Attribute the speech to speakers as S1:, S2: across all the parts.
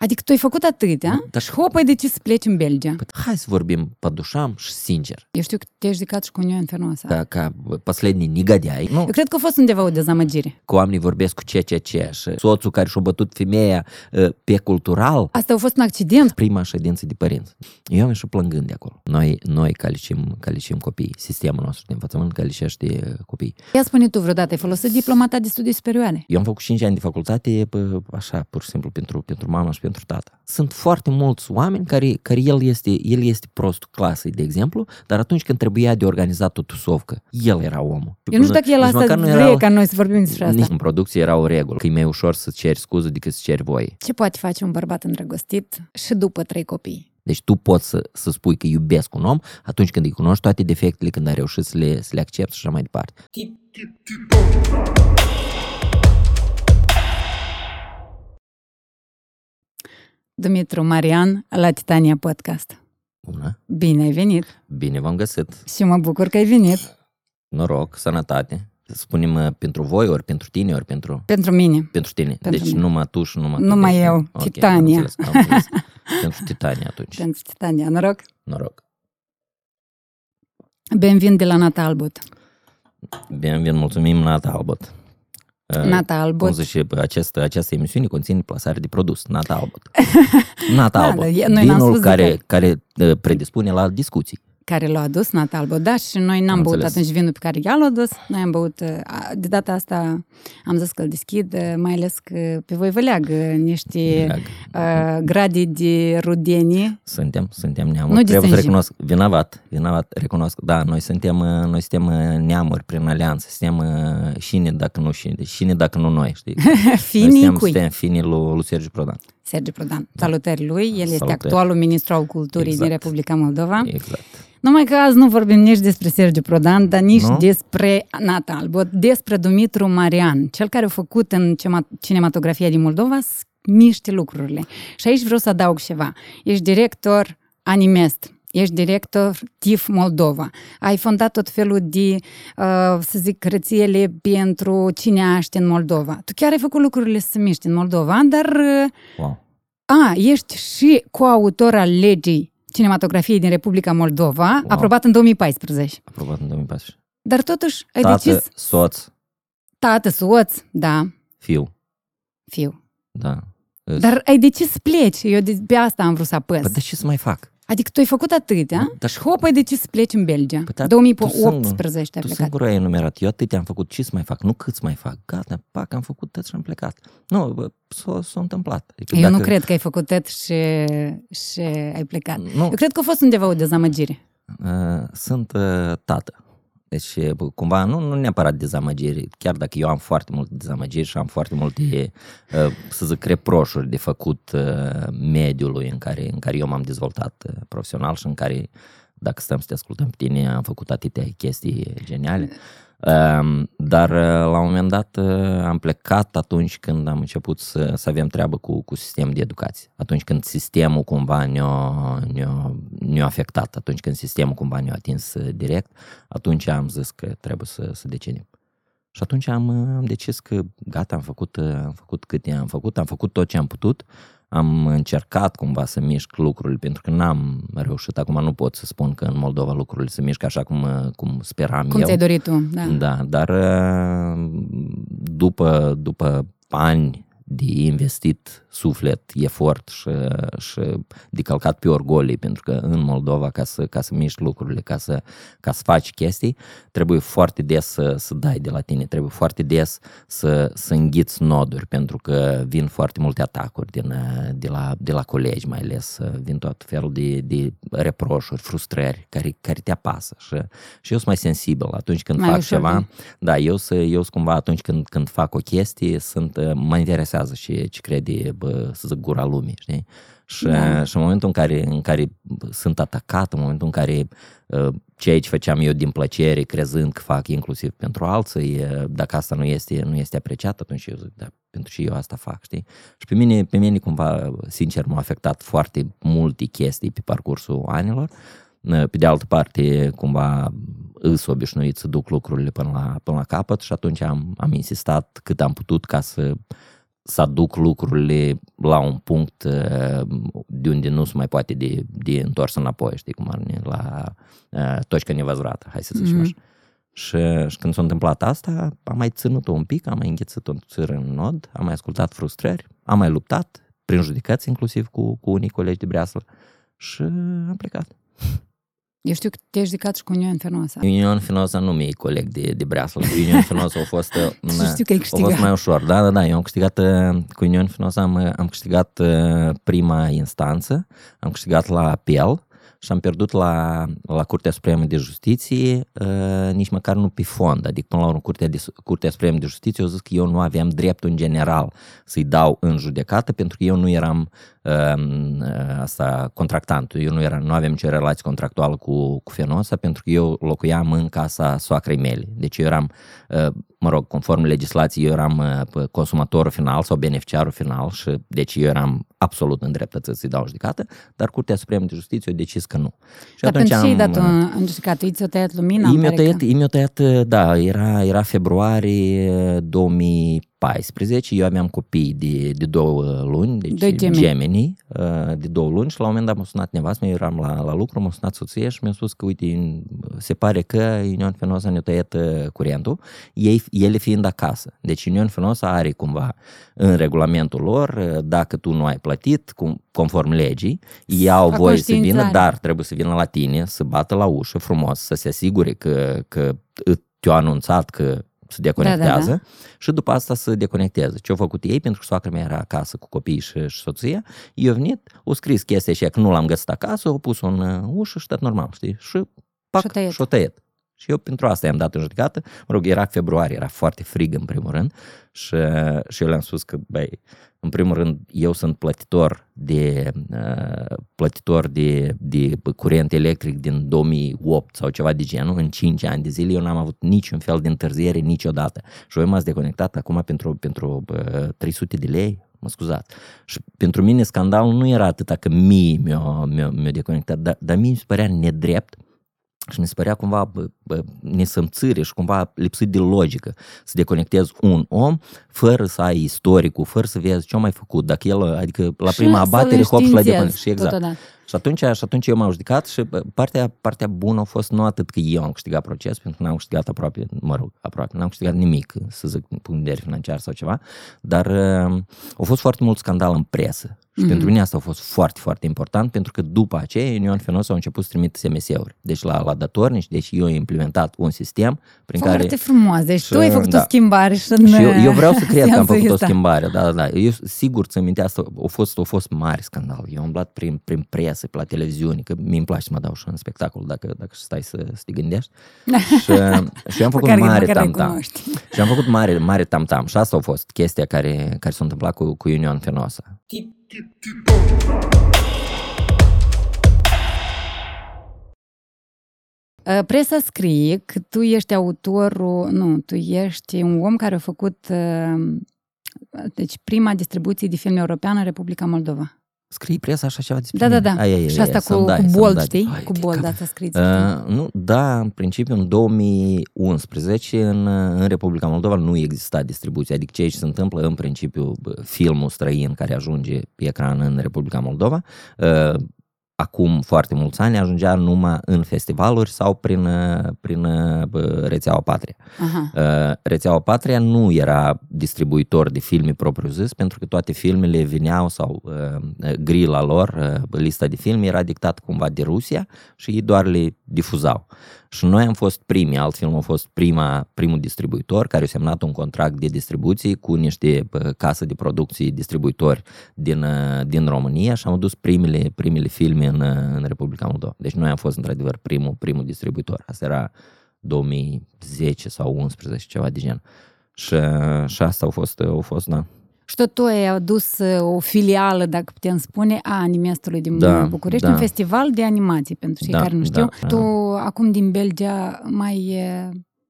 S1: Adică tu ai făcut atâtea
S2: Dar
S1: și hop, ai decis să pleci în Belgia.
S2: Păi, hai să vorbim pădușam și sincer,
S1: Eu știu că te-ai judecat și cu Uniunea Fernoasă.
S2: ca, ca последний негодяй. Nu,
S1: Eu cred că a fost undeva o dezamăgire.
S2: că oamenii vorbesc cu CCC și soțul care și-a bătut femeia uh, pe cultural,
S1: Asta a fost un accident.
S2: prima ședință de părinți. Eu am ieșit plângând de acolo. Noi, noi calicim, calicim copii, sistemul nostru de învățământ calicește uh, copii.
S1: Ia spune tu vreodată, ai folosit diplomata de studii superioare.
S2: Eu am făcut 5 ani de facultate pă, așa, pur și simplu, pentru, pentru mama și pentru tata. Sunt foarte mulți oameni care, care el, este, el este prostul clasei, de exemplu, dar atunci când trebuia de organizat o tusovcă, el era omul.
S1: Eu nu știu dacă el
S2: Nici
S1: asta
S2: măcar nu
S1: vrea
S2: era-
S1: ca noi să vorbim despre asta.
S2: Nici în producție era o regulă, că e mai ușor să ceri scuze decât să ceri voie.
S1: Ce poate face un bărbat îndrăgostit și după trei copii?
S2: Deci tu poți să, să spui că iubesc un om atunci când îi cunoști toate defectele, când ai reușit să le, să le accepti și așa mai departe.
S1: Dumitru Marian la Titania Podcast.
S2: Bună,
S1: Bine ai venit
S2: bine v-am găsit,
S1: și mă bucur că ai venit
S2: noroc, sănătate. Spunem uh, pentru voi, ori pentru tine, ori pentru,
S1: pentru mine.
S2: pentru tine.
S1: Pentru
S2: deci
S1: mine.
S2: numai tu și numai tu.
S1: Numai
S2: deci,
S1: eu,
S2: ok,
S1: Titania.
S2: Am înțeles, am înțeles. pentru Titania atunci,
S1: Pentru Titania, noroc.
S2: noroc.
S1: Benvin de la Nata Albot.
S2: Bine, bine, mulțumim, Nata Albot. Uh,
S1: Nata
S2: Cum
S1: Albot.
S2: zice, această, această emisiune conține plasare de produs, Nata Albot. Nata
S1: Da,
S2: Albot,
S1: dar e- noi n-am
S2: vinul
S1: spus
S2: care,
S1: de
S2: care uh, predispune la discuții.
S1: Care l-a adus Nata Albot, da, și noi n-am
S2: Am
S1: băut
S2: înțeles.
S1: atunci vinul pe care ea l-a adus, noi am băut, uh, a- de data asta am zis că îl deschid, uh, mai ales că pe voi vă leagă niște
S2: Leagă.
S1: uh, grade de rudenie.
S2: Suntem, suntem neamuri.
S1: Nu
S2: Trebuie să
S1: distingim.
S2: recunosc, vinovat, vinovat, recunosc. Da, noi suntem, uh, noi suntem uh, neamuri prin alianță, suntem uh, șine dacă nu șine, deci șine dacă nu noi, știi? Noi
S1: Finii
S2: suntem,
S1: cui?
S2: suntem finii lui, lui Sergiu Prodan.
S1: Sergiu Prodan. Salutări lui, el este
S2: Salutări.
S1: actualul ministru al culturii
S2: Exact.
S1: din Republica Moldova.
S2: Exact.
S1: Numai că azi nu vorbim nici despre Sergiu Prodan, dar nici
S2: Nu?
S1: despre Nata Albot, despre Dumitru Marian, cel care a făcut în cema- cinematografia din Moldova să miște lucrurile. Și aici vreau să adaug ceva. Ești director Animest, ești director TIF Moldova, ai fondat tot felul de, uh, să zic, rețele pentru cineaști în Moldova. Tu chiar ai făcut lucrurile să se miște în Moldova, dar uh,
S2: Wow.
S1: a, ești și coautor al legii cinematografiei din Republica Moldova, wow. aprobat în 2014.
S2: Aprobat în 2014.
S1: Dar totuși ai
S2: Tată,
S1: decis
S2: soț,
S1: tată, soț, da,
S2: fiu,
S1: fiu.
S2: da.
S1: Dar ai decis să pleci. Eu de, pe asta am vrut să apăs.
S2: Păi de ce să mai fac?
S1: Adică tu ai făcut atâtea
S2: Dar
S1: și hop, ai decis să pleci în Belgia.
S2: Păi, dar tu
S1: 2018 ai
S2: Tu
S1: plecat.
S2: singur ai enumerat. Eu atât am făcut, ce să mai fac? Nu cât să mai fac. Gata, pac, am făcut tot și am plecat. Nu, bă, s-a, s-a întâmplat. Adică
S1: Eu nu cred că ai făcut tot și, și ai plecat.
S2: Nu,
S1: Eu cred că a fost undeva o dezamăgire.
S2: uh, sunt uh, tată. Deci, bă, cumva, nu, nu neapărat dezamăgiri, chiar dacă eu am foarte multe dezamăgiri și am foarte multe, uh, să zic, reproșuri de făcut uh, mediului în care, în care eu m-am dezvoltat uh, profesional și în care, dacă stăm să te ascultăm pe tine, am făcut atâtea chestii geniale. Um, Dar uh, la un moment dat uh, am plecat atunci când am început să, să avem treabă cu, cu sistemul de educație. Atunci când sistemul cumva ne-a, ne-a, ne-a afectat, atunci când sistemul cumva ne-a atins uh, direct, atunci am zis că trebuie să, să decidem. Și atunci am, uh, am decis că gata, am făcut, uh, am făcut câte am făcut, am făcut tot ce am putut, am încercat cumva să mișc lucrurile, pentru că n-am reușit, acum nu pot să spun că în Moldova lucrurile se mișcă așa cum, uh, cum speram
S1: Cum
S2: eu.
S1: ți-ai dorit tu, da.
S2: Da, dar uh, după, după ani de investit suflet, efort și, și de călcat pe orgolii, pentru că în Moldova, ca să, ca să miști lucrurile, ca să, ca să faci chestii, trebuie foarte des să, să dai de la tine, trebuie foarte des să, să înghiți noduri, pentru că vin foarte multe atacuri din, de, la, de la colegi, mai ales, vin tot felul de, de reproșuri, frustrări care, care te apasă și, și eu sunt mai sensibil atunci când
S1: Mai
S2: fac
S1: ușor
S2: ceva,
S1: de-
S2: da, eu, să, eu sunt cumva atunci când, când fac o chestie, sunt, uh, mă interesează și ce crede, bă, să zic, gura lumii, știi? Și,
S1: Da.
S2: și în momentul în care, în care sunt atacat, în momentul în care uh, ceea ce făceam eu din plăcere, crezând că fac inclusiv pentru alții, uh, dacă asta nu este, nu este apreciat, atunci eu zic, da, pentru și eu asta fac, știi? Și pe mine, pe mine cumva, sincer, m-a afectat foarte multe chestii pe parcursul anilor. Uh, Pe de altă parte, cumva, îs obișnuit să duc lucrurile până la, până la capăt și atunci am, am insistat cât am putut ca să să aduc lucrurile la un punct uh, de unde nu se mai poate de, de întors înapoi, știi cum ar la uh, toșcă nevăzurată, hai să zicem mm-hmm. așa. Și, și când s-a întâmplat asta, am mai ținut-o un pic, am mai înghețat-o în nod, am mai ascultat frustrări, am mai luptat, prin judecăți inclusiv cu, cu unii colegi de breaslă și am plecat.
S1: Eu știu că te-ai judecat și cu Union Fenosa.
S2: Union Fenosa nu mi-e coleg de, de breaslă. Cu Union Fenosa a fost,
S1: știu că ai
S2: a fost mai ușor. Da, da, da. Eu am câștigat, uh, cu Union Fenosa am, am câștigat uh, prima instanță, am câștigat la apel și am pierdut la, la Curtea Supremă de Justiție uh, nici măcar nu pe fond, adică până la urmă Curtea, de, Curtea Supremă de Justiție a zis că eu nu aveam dreptul în general să-i dau în judecată pentru că eu nu eram uh, asta contractantul, eu nu, era, nu aveam nicio relație contractuală cu, cu Fenosa pentru că eu locuiam în casa soacrei mele, deci eu eram uh, mă rog, conform legislației, eu eram uh, consumatorul final sau beneficiarul final și deci eu eram absolut îndreptățit să-ți dau judecată, dar Curtea Supremă de Justiție a decis că nu.
S1: Și dar pentru ce ai dat în judecată? I ți-o tăiat lumina?
S2: I-mi-o tăiat, că... tăiat, da, era, era februarie 2000 14, eu aveam copii de, de două luni, deci Doi gemeni. gemeni, uh, de două luni și la un moment dat m-a sunat nevastă, eu eram la, la lucru, m-a sunat soția și mi-a spus că, uite, se pare că Union Fenosa ne-a tăiat uh, curentul, ei, ele fiind acasă. Deci Union Fenosa are cumva în regulamentul lor, uh, dacă tu nu ai plătit, cum, conform legii, ei au voie să vină, dar trebuie să vină la tine, să bată la ușă frumos, să se asigure că, că te-au anunțat că se deconectează da, da, da. și după asta se deconectează. Ce au făcut ei, pentru că soacra mea era acasă cu copiii și, și soția, eu venit, au scris chestia și că nu l-am găsit acasă, au pus în uh, ușă și tot normal, știi? Și pac, și-o tăiat. Și eu pentru asta i-am dat în judecată. Mă rog, era februarie, era foarte frig în primul rând și, și eu le-am spus că, băi, în primul rând, eu sunt plătitor de, uh, plătitor de, de curent electric din 2008 sau ceva de genul, în 5 ani de zile, eu n-am avut niciun fel de întârziere niciodată. Și eu m-ați deconectat acum pentru, pentru uh, 300 de lei, mă scuzat. Și pentru mine scandalul nu era atât că mie mi-a, mi-a, mi-a deconectat, dar, dar mie mi se părea nedrept și mi se părea cumva nesămțire și cumva lipsit de logică să deconectezi un om fără să ai istoricul, fără să vezi ce a mai făcut, dacă el, adică la prima abatere, hop și la deconectezi. Exact. Totodată. Și atunci, și atunci eu m-am judecat și partea, partea bună a fost nu atât că eu am câștigat proces, pentru că n-am câștigat aproape, mă rog, aproape, n-am câștigat nimic, să zic, punct de vedere financiar sau ceva, dar uh, a fost foarte mult scandal în presă. Și mm-hmm. pentru mine asta a fost foarte, foarte important, pentru că după aceea Union Fenos au început să trimit SMS-uri. Deci la, la datornici, deci eu am implementat un sistem prin
S1: foarte
S2: care...
S1: Foarte frumos, deci și, tu ai făcut da. o schimbare și,
S2: și eu, eu vreau să cred că am făcut o schimbare, da, da, da. Eu sigur ți minte asta, a fost, a fost mare scandal. Eu am umblat prin, prin presă, pe la televiziune, că mi-mi place să mă dau și în spectacol dacă, dacă stai să, să te gândești. și, și am făcut mare mare tam-tam. Și am făcut mare, mare tam-tam. Și asta a fost chestia care, care s-a întâmplat cu, cu Union Fenosa.
S1: Uh, presa scrie că tu ești autorul, nu, tu ești un om care a făcut uh, deci prima distribuție de film european în Republica Moldova.
S2: Scrie presa așa ceva despre
S1: Da, da, da. Ai, ai, și asta cu, cu bold, știi? Ai, cu bold, asta scris. Uh,
S2: nu, da, în principiu în 2011 în, în Republica Moldova nu exista distribuție, adică ce se întâmplă în principiu filmul străin care ajunge pe ecran în Republica Moldova, uh, acum foarte mulți ani ajungea numai în festivaluri sau prin, prin rețeaua Patria. Aha. Rețeaua Patria nu era distribuitor de filme propriu-zis pentru că toate filmele vineau sau grila lor, lista de filme era dictat cumva de Rusia și ei doar le difuzau. Și noi am fost primii, altfel am fost prima, primul distribuitor care a semnat un contract de distribuție cu niște case de producții distribuitori din, din România și am adus primele, primele filme în, în Republica Moldova. Deci noi am fost într-adevăr primul, primul distribuitor. Asta era 2010 sau 11, ceva de gen. Și, și asta a fost, a fost, da,
S1: și tot tu ai adus uh, o filială, dacă putem spune, a Animestului din da, București, da. un festival de animații, pentru cei da, care nu știu. Da, tu, da. acum din Belgia, mai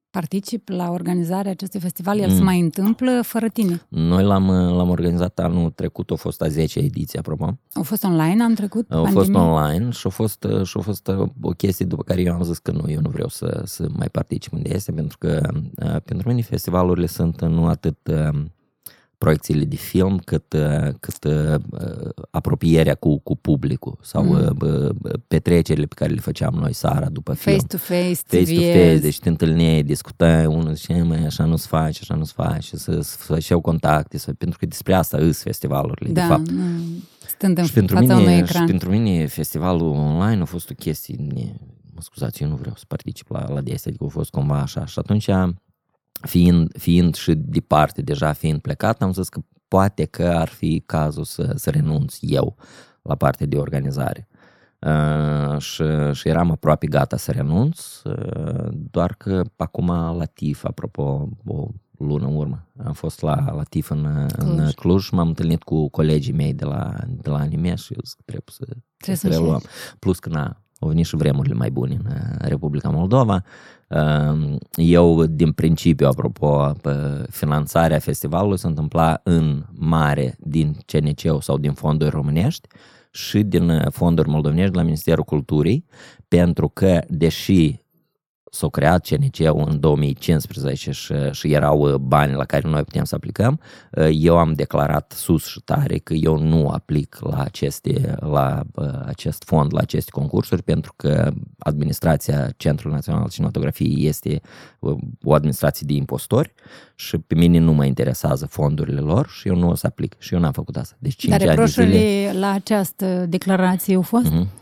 S1: particip la organizarea acestui festival, el mm. se mai întâmplă fără tine.
S2: Noi l-am, l-am organizat anul trecut, a fost a 10 ediție, apropo.
S1: A fost online am trecut?
S2: A pandemie? fost online și a fost, și a fost uh, o chestie după care eu am zis că nu, eu nu vreau să, să mai particip unde este, pentru că uh, pentru mine festivalurile sunt nu atât proiecțiile de film, cât, uh, cât uh, apropierea cu, cu publicul sau mm. uh, petrecerile pe care le făceam noi seara după
S1: face
S2: film.
S1: To face,
S2: face to face, deci te întâlneai, discutai, unul zice, mai așa nu-ți faci, așa nu-ți faci, și să, să făceau contacte, să, pentru că despre asta îs festivalurile,
S1: da,
S2: de fapt.
S1: Stând în
S2: și pentru
S1: fața
S2: mine,
S1: unui ecran.
S2: Și pentru mine festivalul online a fost o chestie, mă scuzați, eu nu vreau să particip la, la de adică a fost cumva așa. Și atunci fiind, fiind și departe, deja fiind plecat, am zis că poate că ar fi cazul să, să renunț eu la partea de organizare. Uh, și, și eram aproape gata să renunț, uh, doar că acum la TIF, apropo, o lună în urmă, am fost la, la TIF în Cluj, în Cluj m-am întâlnit cu colegii mei de la, de la anime și zic, trebuie să, trebuie să reluăm. Plus că na, au venit și vremurile mai bune în Republica Moldova. Ehm, eu, din principiu, apropo, finanțarea festivalului se întâmpla în mare din CNC sau din fonduri românești și din fonduri moldovenești la Ministerul Culturii, pentru că, deși s-a creat CNC-ul în 2015 și, și erau uh, bani la care noi putem să aplicăm, uh, eu am declarat sus și tare că eu nu aplic la, aceste, la uh, acest fond, la aceste concursuri, pentru că administrația Centrului Național de Cinematografie este o administrație de impostori și pe mine nu mă interesează fondurile lor și eu nu o să aplic. Și eu n-am făcut asta. Deci 5
S1: Dar
S2: reproșurile
S1: zile... la această declarație au fost? Uh-huh.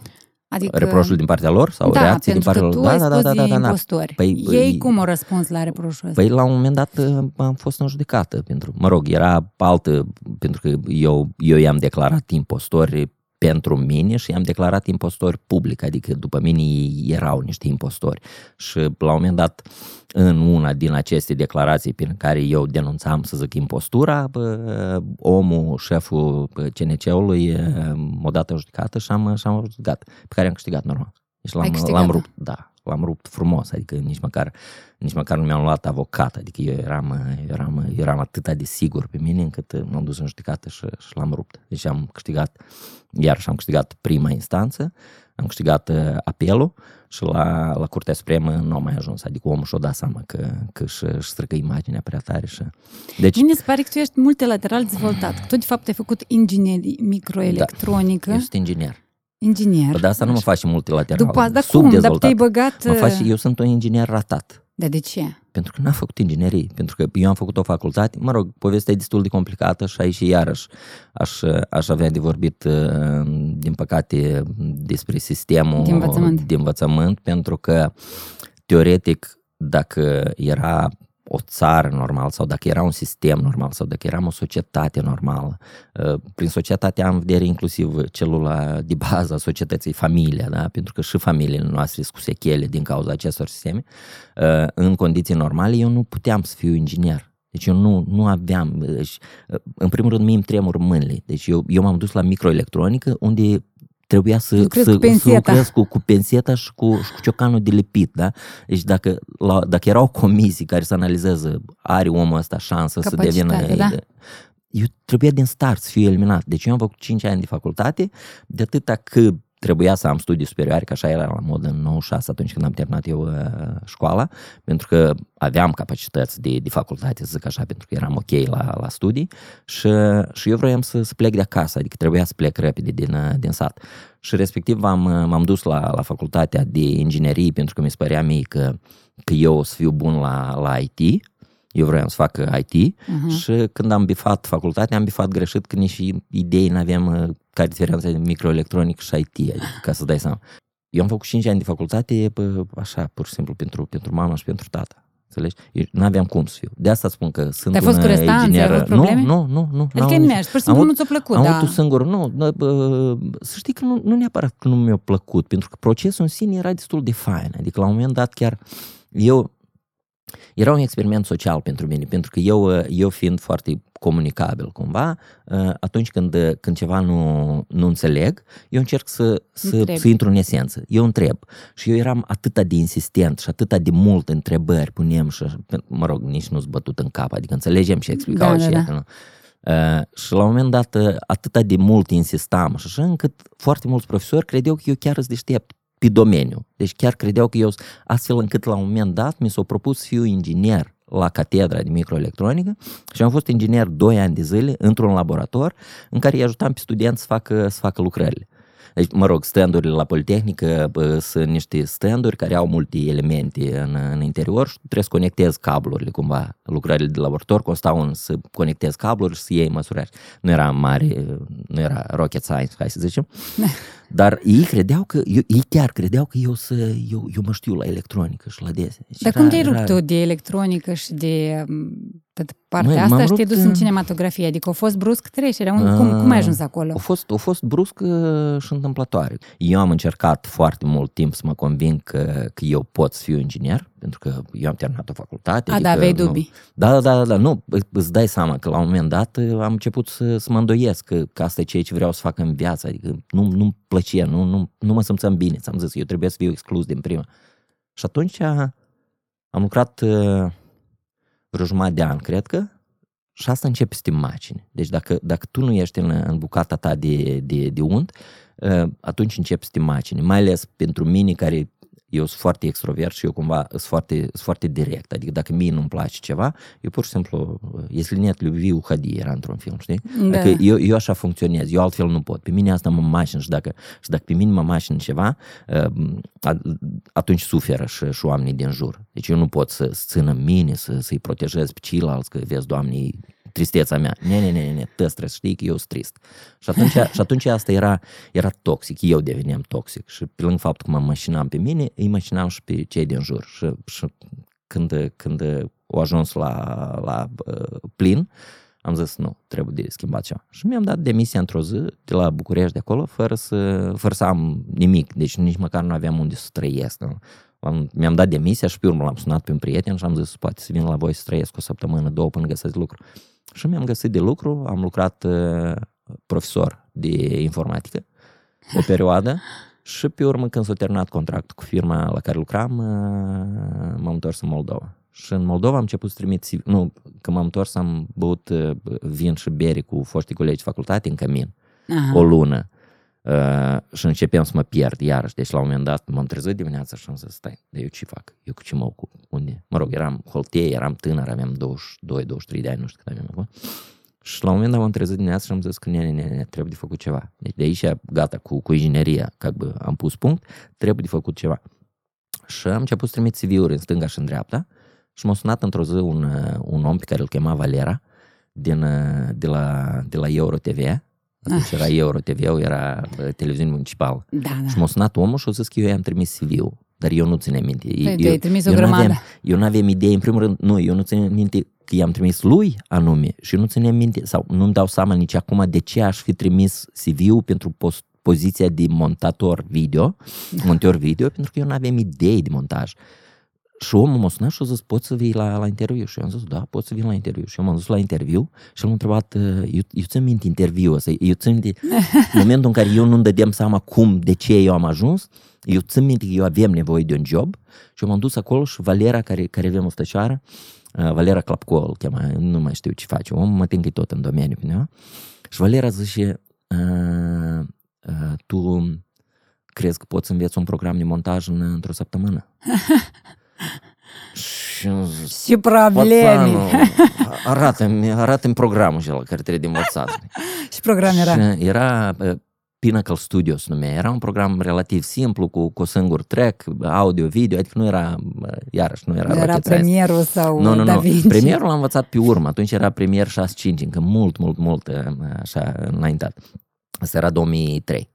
S2: Adică... Reproșul din partea lor sau
S1: da,
S2: reacții din partea
S1: lor?
S2: Da,
S1: da,
S2: da, da, da, da,
S1: da. Păi, Ei cum au răspuns la reproșul ăsta?
S2: Păi la un moment dat uh, am fost în judecată pentru, mă rog, era altă, pentru că eu, eu i-am declarat impostori pentru mine și i-am declarat impostori public, adică după mine erau niște impostori. Și la un moment dat, în una din aceste declarații prin care eu denunțam, să zic, impostura, bă, omul, șeful CNC-ului, m-a dat în judecată și am, și am judecat, pe care am câștigat normal. Deci l-am, l-am rupt, da, l-am rupt frumos, adică nici măcar, nici măcar nu mi-am luat avocat, adică eu eram, eram, eram atât de sigur pe mine încât m-am dus în judecată și, și l-am rupt. Deci am câștigat, iarăși am câștigat prima instanță, am câștigat uh, apelul și la, la Curtea Supremă nu am mai ajuns, adică omul și-o dat seama că, că își, își strică imaginea prea tare. Și...
S1: Deci... Mine se pare că tu ești multilateral dezvoltat, că tu de fapt ai făcut inginerie microelectronică. Da,
S2: eu sunt inginer.
S1: Inginer.
S2: Dar asta nu mă face multilateral.
S1: După asta, cum? Dar te-ai băgat...
S2: Mă face, eu sunt un inginer ratat.
S1: Dar de ce?
S2: Pentru că n-am făcut inginerie, pentru că eu am făcut o facultate, mă rog, povestea e destul de complicată și aici iarăși aș, aș avea de vorbit, uh, din păcate, despre sistemul
S1: de învățământ,
S2: de învățământ pentru că, teoretic, dacă era o țară normală sau dacă era un sistem normal sau dacă eram o societate normală. Uh, prin societate am vedere inclusiv celula de bază a societății, familia, da? pentru că și familiile noastre sunt cu sechele din cauza acestor sisteme. Uh, în condiții normale eu nu puteam să fiu inginer. Deci eu nu, nu aveam, deci, uh, în primul rând mie îmi tremur mâinile. Deci eu, eu m-am dus la microelectronică unde trebuia să,
S1: lucrez
S2: să,
S1: cu pensieta.
S2: să lucrez cu, cu pensieta și cu, și cu ciocanul de lipit, da? Deci dacă, la, dacă erau comisii care să analizează, are omul ăsta șansă să devină...
S1: Da?
S2: Eu trebuia din start să fiu eliminat. Deci eu am făcut 5 ani de facultate, de atâta că trebuia să am studii superioare, că așa era la mod în 96 atunci când am terminat eu uh, școala, pentru că aveam capacități de, de facultate, să zic așa, pentru că eram ok la, la studii și, și eu vroiam să, să plec de acasă, adică trebuia să plec repede din, uh, din sat. Și respectiv m-am, uh, m-am dus la, la facultatea de inginerie pentru că mi se părea mie că, că eu o să fiu bun la, la IT, eu vreau să fac IT uh-huh. Mhm. și când am bifat facultatea, am bifat greșit că nici idei n-aveam care diferența de microelectronic și IT, adică, ca să dai seama. Eu am făcut 5 ani de facultate, așa, pur și simplu, pentru, pentru mama și pentru tata. Înțelegi? Eu n-aveam cum să fiu. De asta spun că sunt
S1: Te-ai fost
S2: un
S1: cu restanțe,
S2: inginer.
S1: Ai avut probleme?
S2: Nu, nu, nu.
S1: Adică ai mers, pur și simplu nu ți-a plăcut,
S2: am
S1: da.
S2: avut singur, nu. Să știi că nu, nu neapărat că nu mi-a plăcut, pentru că procesul în sine era destul de fain. Adică la un moment dat chiar eu era un experiment social pentru mine, pentru că eu, eu fiind foarte comunicabil cumva, atunci când, când ceva nu, nu înțeleg, eu încerc să, să, să intru în esență. Eu întreb. Și eu eram atât de insistent și atât de mult întrebări punem și, mă rog, nici nu-s bătut în cap, adică înțelegem și explicau
S1: da,
S2: și
S1: da,
S2: da. nu. Uh, și la un moment dat atât de mult insistam și așa încât foarte mulți profesori credeau că eu chiar sunt deștept pe domeniu. Deci chiar credeau că eu, astfel încât la un moment dat mi s-a propus să fiu inginer la catedra de microelectronică și am fost inginer 2 ani de zile într-un laborator în care îi ajutam pe studenți să facă, să facă lucrările. Deci, mă rog, standurile la Politehnică bă, sunt niște standuri care au multe elemente în, în interior și trebuie să conectezi cablurile cumva. Lucrările de laborator constau în să conectezi cabluri și să iei măsurări. Nu era mare, nu era rocket science, hai să zicem. Dar ei credeau că, eu, ei chiar credeau că eu, să, eu, eu mă știu la electronică și la dese. Deci
S1: Dar
S2: era-
S1: cum te-ai rupt
S2: era-
S1: tu de electronică și de m, toată partea
S2: Măi,
S1: asta
S2: m-am
S1: și te-ai
S2: rupt,
S1: dus în
S2: uh,
S1: cinematografie? Adică a fost brusc trecerea? Un- Cum, cum ai ajuns acolo?
S2: A fost, a fost brusc uh, și întâmplătoare. Eu am încercat foarte mult timp să mă conving că, că eu pot să fiu inginer, pentru că eu am terminat o facultate.
S1: A, da, aveai
S2: nu-
S1: dubii.
S2: Da, da, da, da, nu, î- îți dai seama că la un moment dat uh, am început să, să mă îndoiesc că, că asta e ceea ce vreau să fac în viață, adică nu, nu-mi plăcea, nu, nu, nu mă simțeam bine, ți-am zis, eu trebuie să fiu exclus din prima. Și atunci am lucrat uh, vreo jumătate de an, cred că, și asta începe să te macine. Deci dacă, dacă tu nu ești în, în bucata ta de, de, de unt, uh, atunci începi să te macine. Mai ales pentru mine care eu sunt foarte extrovert și eu cumva sunt foarte, sunt foarte direct, adică dacă mie nu-mi place ceva, eu pur și simplu, uh, este linet lui uhadie era într-un film, știi?
S1: Da.
S2: Adică eu, eu așa funcționez, eu altfel nu pot, pe mine asta mă mașină și dacă, și dacă pe mine mă mașină ceva, uh, atunci suferă și, și oamenii din jur. Deci eu nu pot să, să țină mine, să, să-i protejez pe ceilalți, că vezi, doamne, tristețea mea. Ne, ne, ne, ne, tu trebuie știi că eu sunt trist. Și atunci, și atunci asta era, era toxic, eu deveneam toxic și pe lângă faptul că mă mașinam pe mine, îi mașinam și pe cei din jur. Și, și când, când au ajuns la, la uh, plin, am zis, nu, trebuie de schimbat ceva. Și mi-am dat demisia într-o zi de la București de acolo, fără să, fără să am nimic. Deci nici măcar nu aveam unde să trăiesc. Nu? Am, mi-am dat demisia și pe urmă l-am sunat pe un prieten și am zis, poate să vin la voi să trăiesc o săptămână, două până găsesc lucru. Și mi-am găsit de lucru, am lucrat uh, profesor de informatică o perioadă și pe urmă când s-a terminat contractul cu firma la care lucram, uh, m-am întors în Moldova. Și în Moldova am început să trimit, CV nu, când m-am întors am băut uh, vin și bere cu foștii colegi de facultate în cămin,
S1: Aha.
S2: o lună. Uh, și începeam să mă pierd iarăși. Deci la un moment dat m-am trezit dimineața și am zis, stai, dar eu ce fac? Eu cu ce mă ocup? Unde? Mă rog, eram holtei, eram tânăr, aveam 22-23 de ani, nu știu cât aveam acum. Și la un moment dat m-am trezit dimineața și am zis că ne, ne, ne, ne, trebuie de făcut ceva. Deci de aici, gata, cu, cu ingineria, că bă, am pus punct, trebuie de făcut ceva. Și am început să trimit CV-uri în stânga și în dreapta și m-a sunat într-o zi un, uh, un om pe care îl chema Valera din, uh, de, la, de la Euro TV. Atunci era Euro TV, era uh, televiziune municipală.
S1: Da, da.
S2: Și m-a sunat omul și a zis că eu i-am trimis CV-ul, dar eu nu ținem minte.
S1: Păi, tu
S2: eu,
S1: ai trimis o
S2: eu
S1: grămadă.
S2: n-aveam, eu nu aveam idee, în primul rând, nu, eu nu ținem minte că i-am trimis lui anume și nu ținem minte, sau nu-mi dau seama nici acum de ce aș fi trimis CV-ul pentru post, poziția de montator video, monteur video, pentru că eu nu aveam idei de montaj. Și omul m-a sunat și a zis, poți să vii la, la interviu? Și eu am zis, da, pot să vin la interviu. Și eu m-am dus la interviu și l-am întrebat, uh, eu, eu țin minte interviul ăsta, eu țin minte momentul în care eu nu-mi dădeam seama cum, de ce eu am ajuns, eu țin minte că eu aveam nevoie de un job și eu m-am dus acolo și Valera, care, care avea mustăcioară, uh, Valera Clapco îl chema, nu mai știu ce face, om, mă tin că e tot în domeniu, nu? Și Valera zice, uh, uh, tu crezi că poți să înveți un program de montaj în, într-o săptămână? și am zis,
S1: Și probleme.
S2: Pățanu, arată-mi, arată-mi programul acela care trebuie de învățat.
S1: Și program era.
S2: Și era uh, Pinnacle Studio se numea. Era un program relativ simplu, cu, cu un singur track, audio, video, adică nu era, uh, iarăși, nu era,
S1: Era
S2: rocket science.
S1: premierul sau
S2: Nu, nu,
S1: Da
S2: nu.
S1: Vinci.
S2: Premierul l-am învățat pe urmă. Atunci era premier 6.5, încă mult, mult, mult uh, așa înaintat. Asta era 2003.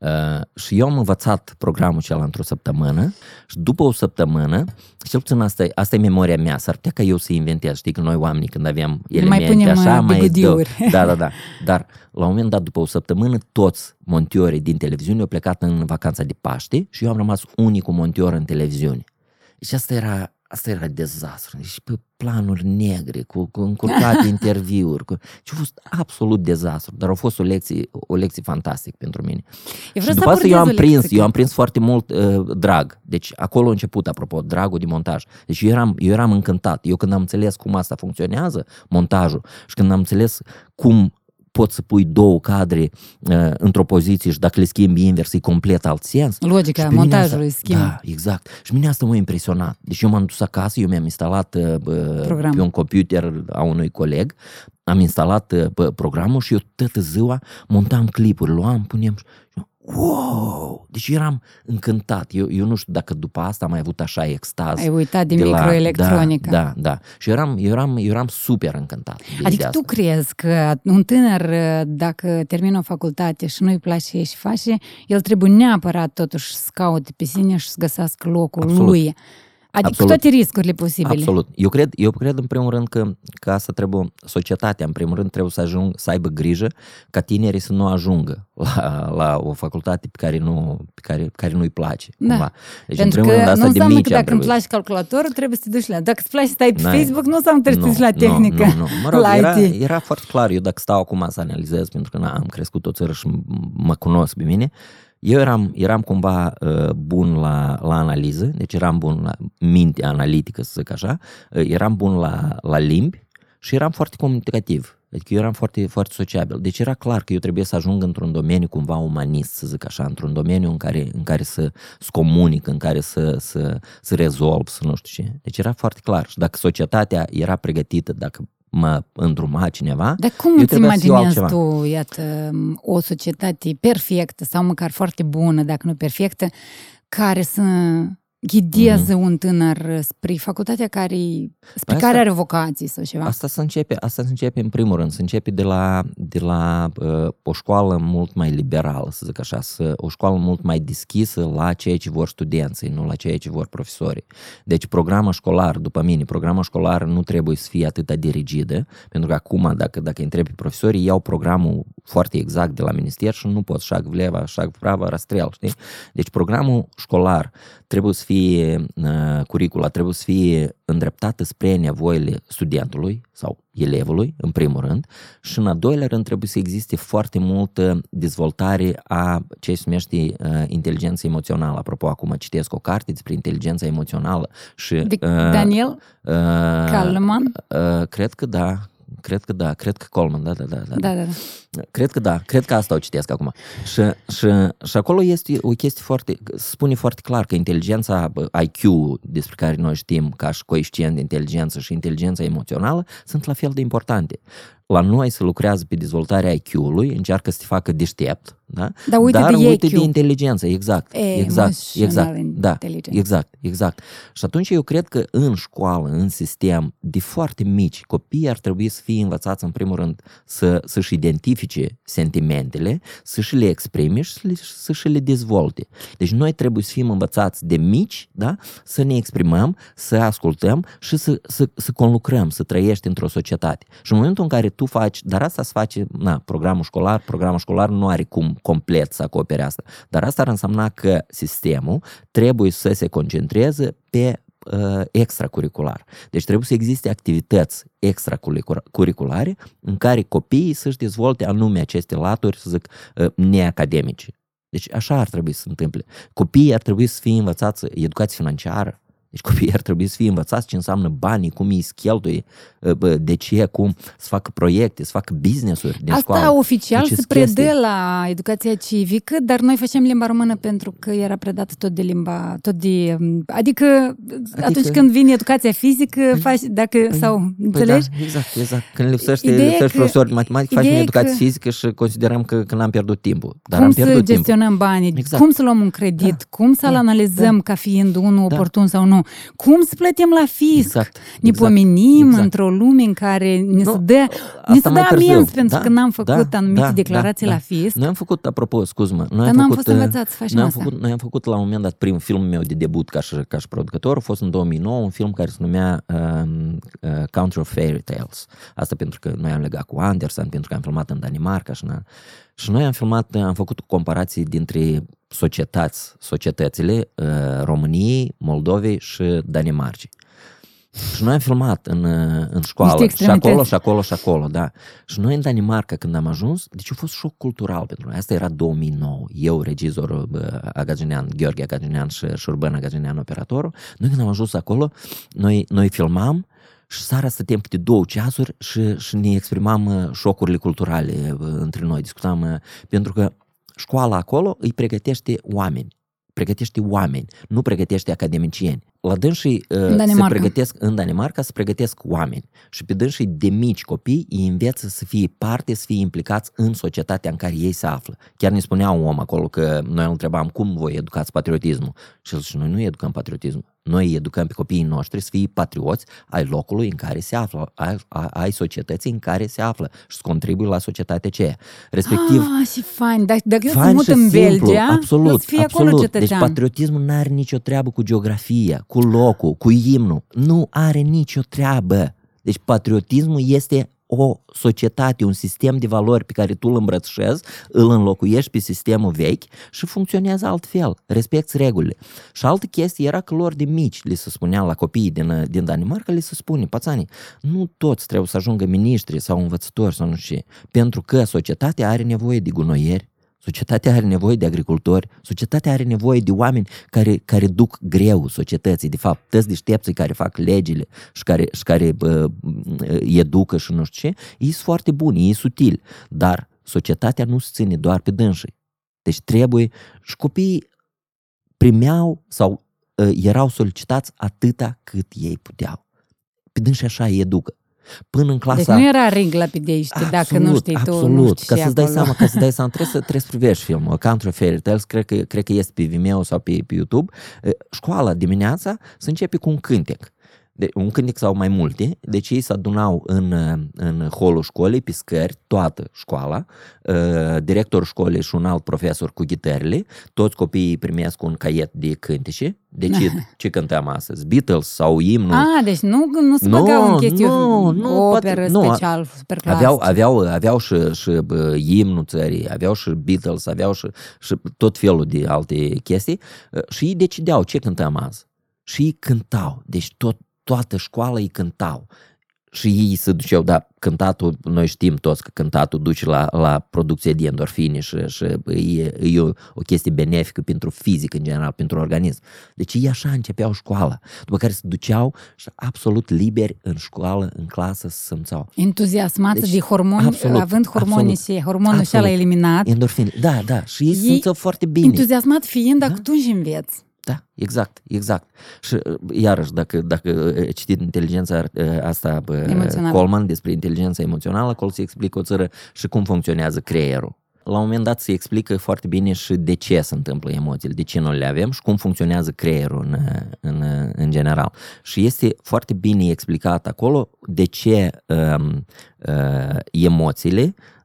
S2: Uh, și eu am învățat programul acela într-o săptămână și după o săptămână, cel puțin asta, e- asta e memoria mea, s-ar putea ca eu să inventez, știi că noi oamenii când aveam
S1: mai
S2: elemente
S1: punem,
S2: așa,
S1: uh,
S2: mai
S1: bigudiuri.
S2: dă- Da, da, da. Dar la un moment dat, după o săptămână, toți montiorii din televiziune au plecat în vacanța de Paște și eu am rămas unicul montior în televiziune. Și asta era, asta era dezastru. Și pe planuri negre, cu, cu încurcate interviuri. Cu... Și a fost absolut dezastru, dar a fost o lecție, o lecție fantastică pentru mine.
S1: Eu
S2: Și
S1: vreau să
S2: după asta eu am
S1: abordez o
S2: prins,
S1: lecție.
S2: eu am prins foarte mult uh, drag. Deci acolo a început, apropo, dragul de montaj. Deci eu eram, eu eram încântat. Eu când am înțeles cum asta funcționează, montajul, și când am înțeles cum poți să pui două cadre uh, într-o poziție și dacă le schimbi invers e complet alt sens.
S1: Logica
S2: Și pe mine
S1: montajului
S2: asta,
S1: schimb.
S2: Da, exact. Și mine asta m-a impresionat. Deci eu m-am dus acasă, eu mi-am instalat uh,
S1: Program.
S2: pe un computer a unui coleg, am instalat uh, bă, programul și eu toată ziua montam clipuri, luam, punem și wow! Deci eram încântat. Eu, eu nu știu dacă după asta am mai avut așa extaz.
S1: Ai uitat de,
S2: de la-
S1: microelectronică.
S2: Da, da, da. Și eu eram, eu eram, eu eram super încântat. De
S1: Adică
S2: ideea
S1: tu
S2: asta.
S1: crezi că un tânăr, dacă termină o facultate și nu-i place și face, el trebuie neapărat totuși să caute pe sine și să găsească locul
S2: Absolut.
S1: lui. Adică
S2: Absolut.
S1: cu toate riscurile posibile.
S2: Absolut. Eu cred, eu cred în primul rând că, că asta trebuie, societatea în primul rând trebuie să, ajung, să aibă grijă ca tinerii să nu ajungă la, la o facultate pe care, nu, pe care, care nu-i place.
S1: Da.
S2: Cumva. Deci
S1: Pentru
S2: în primul
S1: că
S2: rând asta
S1: nu
S2: de
S1: înseamnă
S2: mici
S1: că
S2: ar
S1: dacă îmi
S2: trebui.
S1: place calculatorul, trebuie să te duci la... Dacă îți place să stai pe
S2: N-ai-
S1: Facebook, nu înseamnă că trebuie să te duci la tehnică,
S2: Nu, nu, nu. Mă rog,
S1: la
S2: era,
S1: IT.
S2: era foarte clar. Eu dacă stau acum să analizez, pentru că na, am crescut o țară și m- mă cunosc pe mine, eu eram, eram cumva uh, bun la, la analiză, deci eram bun la minte analitică, să zic așa, uh, eram bun la, la limbi și eram foarte comunicativ. Adică eu eram foarte, foarte sociabil. Deci era clar că eu trebuie să ajung într-un domeniu cumva umanist, să zic așa, într-un domeniu în care, în care să, să comunic, în care să, să, să rezolv, să nu știu ce. Deci era foarte clar. Și dacă societatea era pregătită, dacă mă îndruma cineva,
S1: Dar cum
S2: eu
S1: îți
S2: trebuia să iau
S1: imaginezi
S2: altceva.
S1: tu, iată, o societate perfectă sau măcar foarte bună, dacă nu perfectă, care să ghideze un tânăr spre facultatea care, spre
S2: Asta-
S1: care are vocații sau ceva?
S2: Asta se începe, asta se începe în primul rând, se începe de la, de la uh, o școală mult mai liberală, să zic așa, să, o școală mult mai deschisă la ceea ce vor studenții, nu la ceea ce vor profesorii. Deci programa școlar, după mine, programa școlar nu trebuie să fie atât de rigidă, pentru că acum, dacă, dacă întrebi pe profesorii, iau programul foarte exact de la minister și nu pot șag vleva, șag prava, rastrel, știi? Deci programul școlar trebuie să fie, uh, curicula trebuie să fie îndreptată spre nevoile studentului sau elevului, în primul rând, și în al doilea rând trebuie să existe foarte multă dezvoltare a ce se numește uh, inteligență emoțională. Apropo, acum citesc o carte despre inteligența emoțională și...
S1: De
S2: uh,
S1: Daniel
S2: uh,
S1: Kahneman?
S2: Uh, cred că da, cred că da, cred că Coleman, da, da, da. da.
S1: Da, da, da.
S2: Cred că da, cred că asta o citesc acum. Și, și, și acolo este o chestie foarte, spune foarte clar că inteligența bă, IQ, despre care noi știm ca și coeficient de inteligență și inteligența emoțională, sunt la fel de importante. La noi se lucrează pe dezvoltarea IQ-ului, încearcă să te facă deștept, da?
S1: Dar uite
S2: Dar
S1: de
S2: uite
S1: EQ.
S2: de inteligență, exact,
S1: E,
S2: exact, exact,
S1: emotional
S2: da,
S1: intelligence.
S2: exact, exact. Și atunci eu cred că în școală, în sistem, de foarte mici, copiii ar trebui să fie învățați în primul rând să, să-și identifice sentimentele, să-și le exprime și să, le, să-și le dezvolte. Deci noi trebuie să fim învățați de mici, da? să ne exprimăm, să ascultăm și să, să, să conlucrăm, să trăiești într-o societate. Și în momentul în care tu faci, dar asta se face, na, programul școlar, programul școlar nu are cum complet să acopere asta, dar asta ar însemna că sistemul trebuie să se concentreze pe uh, extracurricular. Deci trebuie să existe activități extracurriculare în care copiii să-și dezvolte anume aceste laturi, să zic, uh, neacademice. Deci așa ar trebui să se întâmple. Copiii ar trebui să fie învățați educație financiară, deci copiii ar trebui să fie învățați ce înseamnă banii, cum îi cheltuie, bă, de ce, cum să facă proiecte, să facă business-uri din
S1: Asta
S2: școală.
S1: oficial
S2: Deci
S1: se
S2: sunt
S1: predă
S2: chestii.
S1: la educația civică, dar noi facem limba română pentru că era predată tot de limba, tot de... Adică, atunci când vine educația fizică, faci, dacă, sau,
S2: Păi
S1: înțelegi?
S2: da, exact, exact. Când lipsește,
S1: Ideea e
S2: lipsește
S1: că-
S2: profesor de matematică, facem
S1: ideea e
S2: educație
S1: că-
S2: fizică și considerăm că, că n-am pierdut timpul. Dar
S1: cum
S2: am
S1: să
S2: pierdut timpul.
S1: gestionăm banii,
S2: Exact.
S1: cum să luăm un credit,
S2: Da,
S1: cum să-l
S2: da,
S1: analizăm ca fiind unul oportun sau nu, cum să plătim la fisc,
S2: Exact,
S1: ne
S2: exact,
S1: pomenim
S2: exact.
S1: într-o lume în care ne se
S2: Nu,
S1: dă, ne
S2: asta
S1: se
S2: mai
S1: dă
S2: târziu.
S1: amenzi pentru
S2: Da,
S1: că n-am făcut
S2: da,
S1: anumite
S2: da,
S1: declarații
S2: da,
S1: la
S2: da.
S1: fisc.
S2: Noi am făcut, apropo, scuz-mă, noi
S1: Dar
S2: am
S1: n-am
S2: făcut,
S1: fost învățați să facem
S2: noi am
S1: asta.
S2: făcut, noi am făcut la un moment dat primul filmul meu de debut ca și, ca și producător, a fost în 2009, un film care se numea um, uh, Country of Fairy Tales. Asta pentru că noi am legat cu Anderson, pentru că am filmat în Danimarca și, na, și noi am filmat, am făcut comparații dintre societăți, societățile uh, României, Moldovei și Danimarcii. Și noi am filmat în, uh, în școală, și
S1: extremități.
S2: acolo, și acolo, și acolo, da. Și noi în Danimarca, când am ajuns, deci a fost șoc cultural pentru noi. Asta era 2009. Eu, regizorul bă, Agaginean, Gheorghe Agaginean și Șurban Agaginean, operatorul. Noi când am ajuns acolo, noi, noi filmam și seara stăteam câte două ceasuri și, și ne exprimam uh, șocurile culturale uh, între noi, discutam, uh, pentru că școala acolo îi pregătește oameni pregătește oameni, nu pregătește academicieni. La dânsii uh, se pregătesc în Danemarca, se pregătesc oameni și pe dânsii de mici copii îi înveță să fie parte, să fie implicați în societatea în care ei se află. Chiar ne spunea un om acolo că noi îl întrebam cum voi educați patriotismul? Și el zice, noi nu educăm patriotismul, noi educăm pe copiii noștri să fie patrioți ai locului în care se află, ai, ai societății în care se află și să contribuie la societatea aceea. Respectiv,
S1: ah, și fain, dacă, dacă fain mut în simplu, Belgia,
S2: absolut,
S1: fie
S2: absolut.
S1: acolo
S2: Deci patriotismul nu are nicio treabă cu geografia, cu locul, cu imnul. Nu are nicio treabă. Deci patriotismul este o societate, un sistem de valori pe care tu îl îmbrățișezi, îl înlocuiești pe sistemul vechi și funcționează altfel, respecti regulile. Și altă chestie era că lor de mici, li se spunea la copiii din, din Danimarca, li se spune, pațani, nu toți trebuie să ajungă miniștri sau învățători sau nu știu pentru că societatea are nevoie de gunoieri, Societatea are nevoie de agricultori, societatea are nevoie de oameni care, care duc greu societății, de fapt, tăți deștepții care fac legile și care, și care bă, educă și nu știu ce, ei sunt foarte buni, ei sunt utili, dar societatea nu se ține doar pe dânsii. Deci trebuie, și copiii primeau sau uh, erau solicitați atâta cât ei puteau. Pe dânsii așa îi educă. Până în clasa...
S1: Deci nu era ring lapidești, absolut, dacă nu știi
S2: absolut.
S1: tu, nu știi
S2: ca să-ți dai seama, ca să dai seama, trebuie să, trebuie să privești filmul. A Country Fairy Tales, cred că, cred că este pe Vimeo sau pe, pe YouTube. Școala dimineața se începe cu un cântec de, un cântec sau mai multe, deci ei se adunau în, în holul școlii, pe scări, toată școala, uh, directorul școlii și un alt profesor cu ghitările, toți copiii primesc un caiet de cântece, deci ce cântăm astăzi? Beatles sau imnul?
S1: Ah, deci nu, nu se băgau în chestii nu, nu, operă nu, special, super
S2: aveau, aveau, aveau și, și uh, imnul țării, aveau și Beatles, aveau și, și tot felul de alte chestii. Uh, și ei decideau ce cântăm azi. Și ei cântau, deci tot, toată școala îi cântau. Și ei se duceau, da, cântatul, noi știm toți că cântatul duce la, la producție de endorfine și, și e, e o, o chestie benefică pentru fizic în general, pentru organism. Deci ei așa începeau școala, după care se duceau și absolut liberi în școală, în clasă, să simțeau.
S1: Entuziasmați deci, de hormoni, absolut, având hormonii și hormonul și eliminat.
S2: Endorfine, da, da, și ei, ei simțeau foarte bine.
S1: Entuziasmat fiind, da? atunci înveți.
S2: Da, exact, exact. Și uh, iarăși, dacă, dacă uh, citit inteligența uh, asta
S1: Emoțională.
S2: Coleman despre inteligența emoțională, acolo se explică o țară și cum funcționează creierul. La un moment dat se explică foarte bine și de ce se întâmplă emoțiile, de ce nu le avem și cum funcționează creierul în, în, în general. Și este foarte bine explicat acolo de ce um, uh, emoțiile Uh,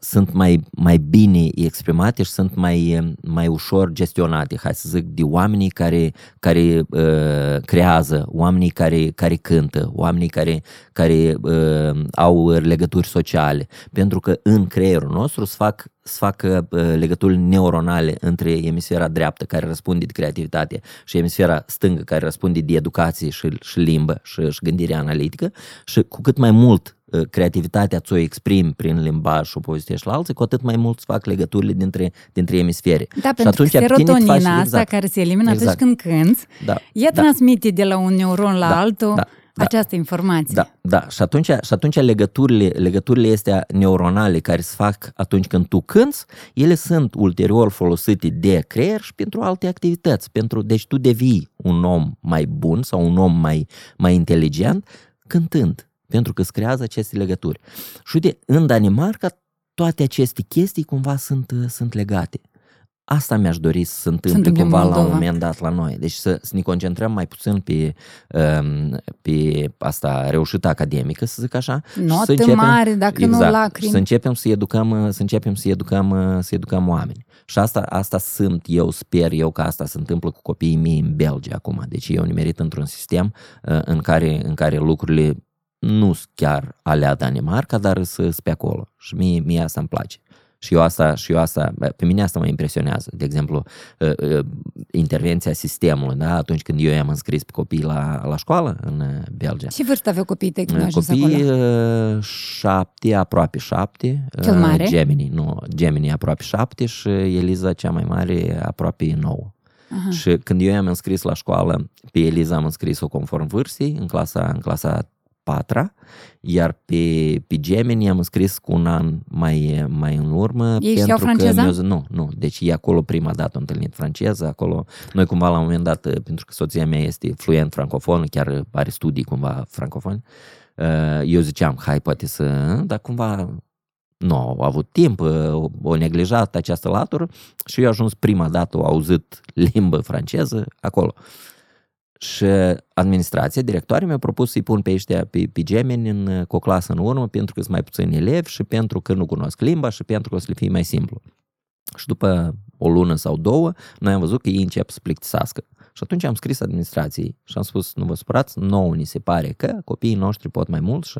S2: sunt mai, mai bine exprimate și sunt mai, mai ușor gestionate, hai să zic, de oamenii care, care uh, creează, oamenii care, care cântă, oamenii care, care uh, au legături sociale. Pentru că în creierul nostru se fac să facă uh, legături neuronale între emisfera dreaptă care răspunde de creativitate și emisfera stângă care răspunde de educație și, și limbă și, și gândire analitică și cu cât mai mult Uh, creativitatea ți-o exprimi prin limbaj și o povestești la alții, cu atât mai mult îți fac legăturile dintre, dintre emisfere.
S1: Da, și pentru că serotonina faci, asta exact, care se elimină exact. atunci când cânți,
S2: da,
S1: ea da. transmite de la un neuron la
S2: da,
S1: altul
S2: da, da,
S1: această informație.
S2: Da, da. Și atunci, și atunci legăturile, legăturile astea neuronale care se fac atunci când tu cânți, ele sunt ulterior folosite de creier și pentru alte activități. Pentru, deci tu devii un om mai bun sau un om mai, mai inteligent cântând pentru că îți creează aceste legături. Și uite, în Danemarca toate aceste chestii cumva sunt, sunt legate. Asta mi-aș dori să se întâmple Sunt cumva la un moment dat la noi. Deci să, să ne concentrăm mai puțin pe, um, pe asta reușită academică, să zic așa.
S1: Note să începem, mari, dacă exact, nu lacrimi.
S2: Să începem să educăm, să începem să educăm, să educăm oameni. Și asta, asta sunt, eu sper eu că asta se întâmplă cu copiii mei în Belgia acum. Deci eu nimerit într-un sistem uh, în care, în care lucrurile nu chiar alea Danemarca, dar sunt pe acolo. Și mie, mie asta îmi place. Și eu asta, și eu asta, pe mine asta mă impresionează. De exemplu, ă, ă, intervenția sistemului, da? atunci când eu i-am înscris pe copii la, la școală în Belgia.
S1: Și vârstă aveau copiii tăi când
S2: Copii acolo? șapte, aproape șapte.
S1: Cel mare?
S2: Gemini, nu, Gemini aproape șapte și Eliza cea mai mare aproape nouă. Aha. Și când eu i-am înscris la școală, pe Eliza am înscris-o conform vârstei, în clasa, în clasa patra, iar pe, pe Gemini am scris cu un an mai, mai în urmă.
S1: Ei
S2: pentru
S1: franceza?
S2: Că nu, nu. Deci e acolo prima dată întâlnit franceză, acolo noi cumva la un moment dat, pentru că soția mea este fluent francofon, chiar are studii cumva francofoni, eu ziceam, hai poate să, dar cumva nu au avut timp, o neglijat această latură și eu ajuns prima dată, au auzit limbă franceză acolo. Și administrația, directorii mi-au propus să-i pun pe ăștia pe, pe gemeni în, cu o clasă în urmă pentru că sunt mai puțini elevi și pentru că nu cunosc limba și pentru că o să le fie mai simplu. Și după o lună sau două, noi am văzut că ei încep să plictisească. Și atunci am scris administrației și am spus, nu vă supărați, nouă ni se pare că copiii noștri pot mai mult și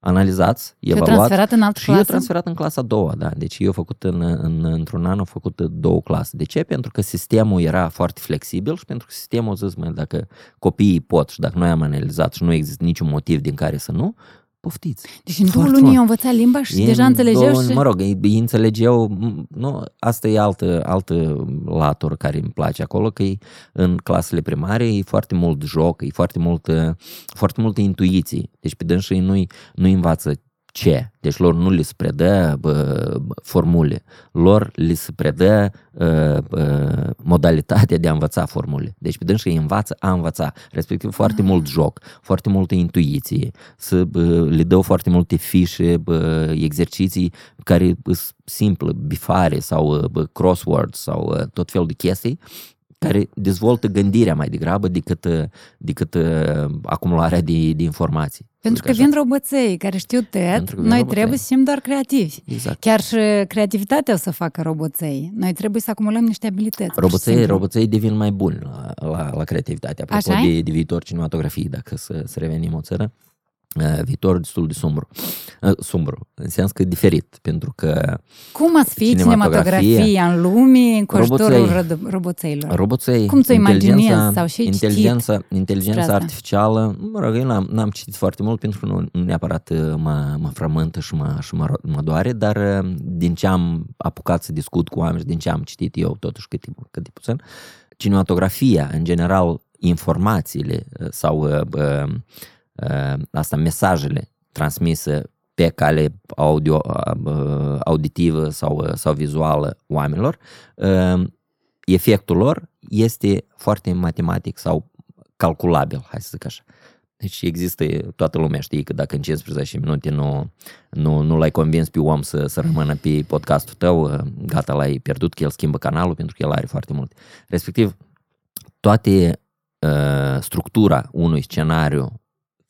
S2: analizați, evaluați.
S1: transferat în altă
S2: și
S1: clasă?
S2: eu transferat în clasa a doua, da. Deci eu făcut în, în, într-un an, am făcut două clase. De ce? Pentru că sistemul era foarte flexibil și pentru că sistemul a zis, mă, dacă copiii pot și dacă noi am analizat și nu există niciun motiv din care să nu, poftiți.
S1: Deci în două luni au învățat limba și deja înțelegeau
S2: două,
S1: și...
S2: Mă rog, ei înțelegeau, nu, asta e altă, altă latură care îmi place acolo, că e, în clasele primare e foarte mult joc, e foarte multă, foarte multă intuiție. Deci pe dânsii nu-i, nu învață ce. Deci lor nu li se predă bă, formule, lor li se predă bă, bă, modalitatea de a învăța formule. Deci pe dânsă îi învață a învăța, respectiv foarte ah. mult joc, foarte multă intuiție, să bă, le dau foarte multe fișe, bă, exerciții care sunt simple, bifare sau bă, crosswords sau tot felul de chestii care dezvoltă gândirea mai degrabă decât, decât acumularea de, de informații.
S1: Pentru că vin roboței care știu tăiat, noi roboței. trebuie să fim doar creativi.
S2: Exact.
S1: Chiar și creativitatea o să facă roboței. Noi trebuie să acumulăm niște abilități.
S2: Roboței, roboței devin mai buni la, la, la creativitate. Apropo Așa de, de viitor cinematografie, dacă să, să revenim o țară. Uh, viitor destul de sumbru. Uh, sumbru, în sens că diferit, pentru că
S1: Cum ați fi cinematografia în lume în ajutorul roboțeilor?
S2: Roboței,
S1: Cum ți-o imaginezi sau și
S2: inteligența, citit inteligența artificială, mă rog, eu n-am, n-am citit foarte mult pentru că nu, nu neapărat uh, mă, mă frământă și, mă, și mă, mă doare, dar din ce am apucat să discut cu oameni, din ce am citit eu totuși cât, cât de puțin, cinematografia, în general, informațiile sau uh, Uh, asta mesajele transmise pe cale audio, uh, auditivă sau, uh, sau vizuală oamenilor, efectul lor este foarte matematic sau calculabil, hai să zic așa. Deci există, toată lumea știe că dacă în 15 minute nu, nu, nu l-ai convins pe om să, să rămână pe podcastul tău, gata, l-ai pierdut, că el schimbă canalul pentru că el are foarte mult. Respectiv, toate uh, structura unui scenariu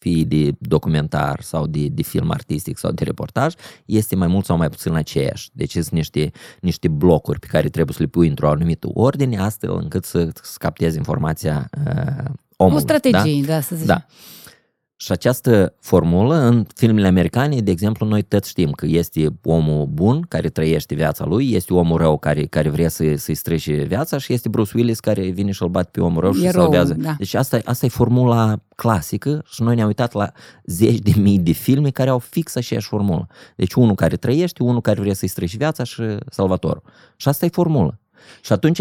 S2: fie de documentar sau de, de film artistic sau de reportaj, este mai mult sau mai puțin aceeași. Deci sunt niște, niște blocuri pe care trebuie să le pui într-o anumită ordine, astfel încât să, să captezi informația uh, omului.
S1: O strategie, da, da să zicem.
S2: Da. Și această formulă, în filmele americane, de exemplu, noi toți știm că este omul bun care trăiește viața lui, este omul rău care, care vrea să, să-i strece viața și este Bruce Willis care vine și-l bate pe omul rău și salvează. Da. Deci asta, asta e formula clasică și noi ne-am uitat la zeci de mii de filme care au fix aceeași formulă. Deci unul care trăiește, unul care vrea să-i strece viața și salvatorul. Și asta e formula. Și atunci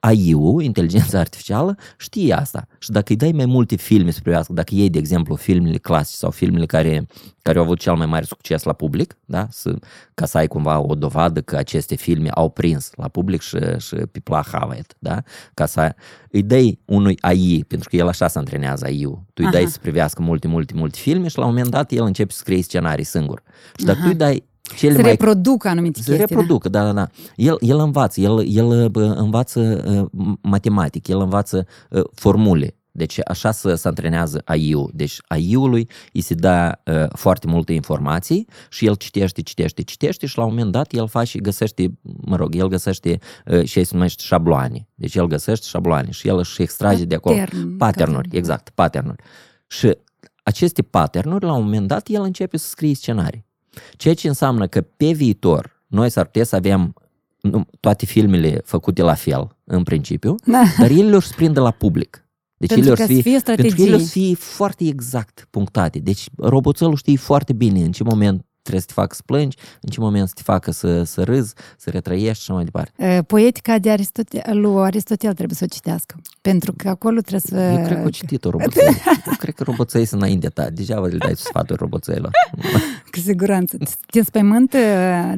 S2: AI-ul, inteligența artificială, știe asta. Și dacă îi dai mai multe filme să privească, dacă iei, de exemplu, filmele clasice sau filmele care, care au avut cel mai mare succes la public, da? să, ca să ai cumva o dovadă că aceste filme au prins la public și, și people have da? ca să îi dai unui AI, pentru că el așa se antrenează AI-ul, tu îi Aha. dai să privească multe, multe, multe filme și la un moment dat el începe să scrie scenarii singur. Și dacă Aha. tu îi dai
S1: cele să mai... reproducă anumite
S2: chestii. Să reproducă, da, da, da. El, el învață, el, el învață uh, matematic, el învață uh, formule. Deci așa se, se antrenează AI-ul. Deci AI-ului îi se dă uh, foarte multe informații și el citește, citește, citește și la un moment dat el face, găsește, mă rog, el găsește uh, ce se numește șabloane. Deci el găsește șabloane și el își extrage de acolo patternuri, exact, patternuri. Și aceste patternuri, la un moment dat, el începe să scrie scenarii. Ceea ce înseamnă că pe viitor noi s-ar putea să avem nu, toate filmele făcute la fel, în principiu, da. dar ele le-or prindă la public. Deci
S1: pentru ele că fie, fie strategii.
S2: Pentru că ele să fie foarte exact punctate. Deci roboțelul știe foarte bine în ce moment trebuie să te facă să plângi, în ce moment să te facă să, să râzi, să retrăiești și așa mai departe.
S1: Poetica de Aristotel, lui Aristotel trebuie să o citească, pentru că acolo trebuie să...
S2: Eu cred că o citit-o roboței. Eu cred că roboței sunt înainte ta. Deja le dai sfaturi roboțeilor.
S1: Cu siguranță. Te înspăimânt,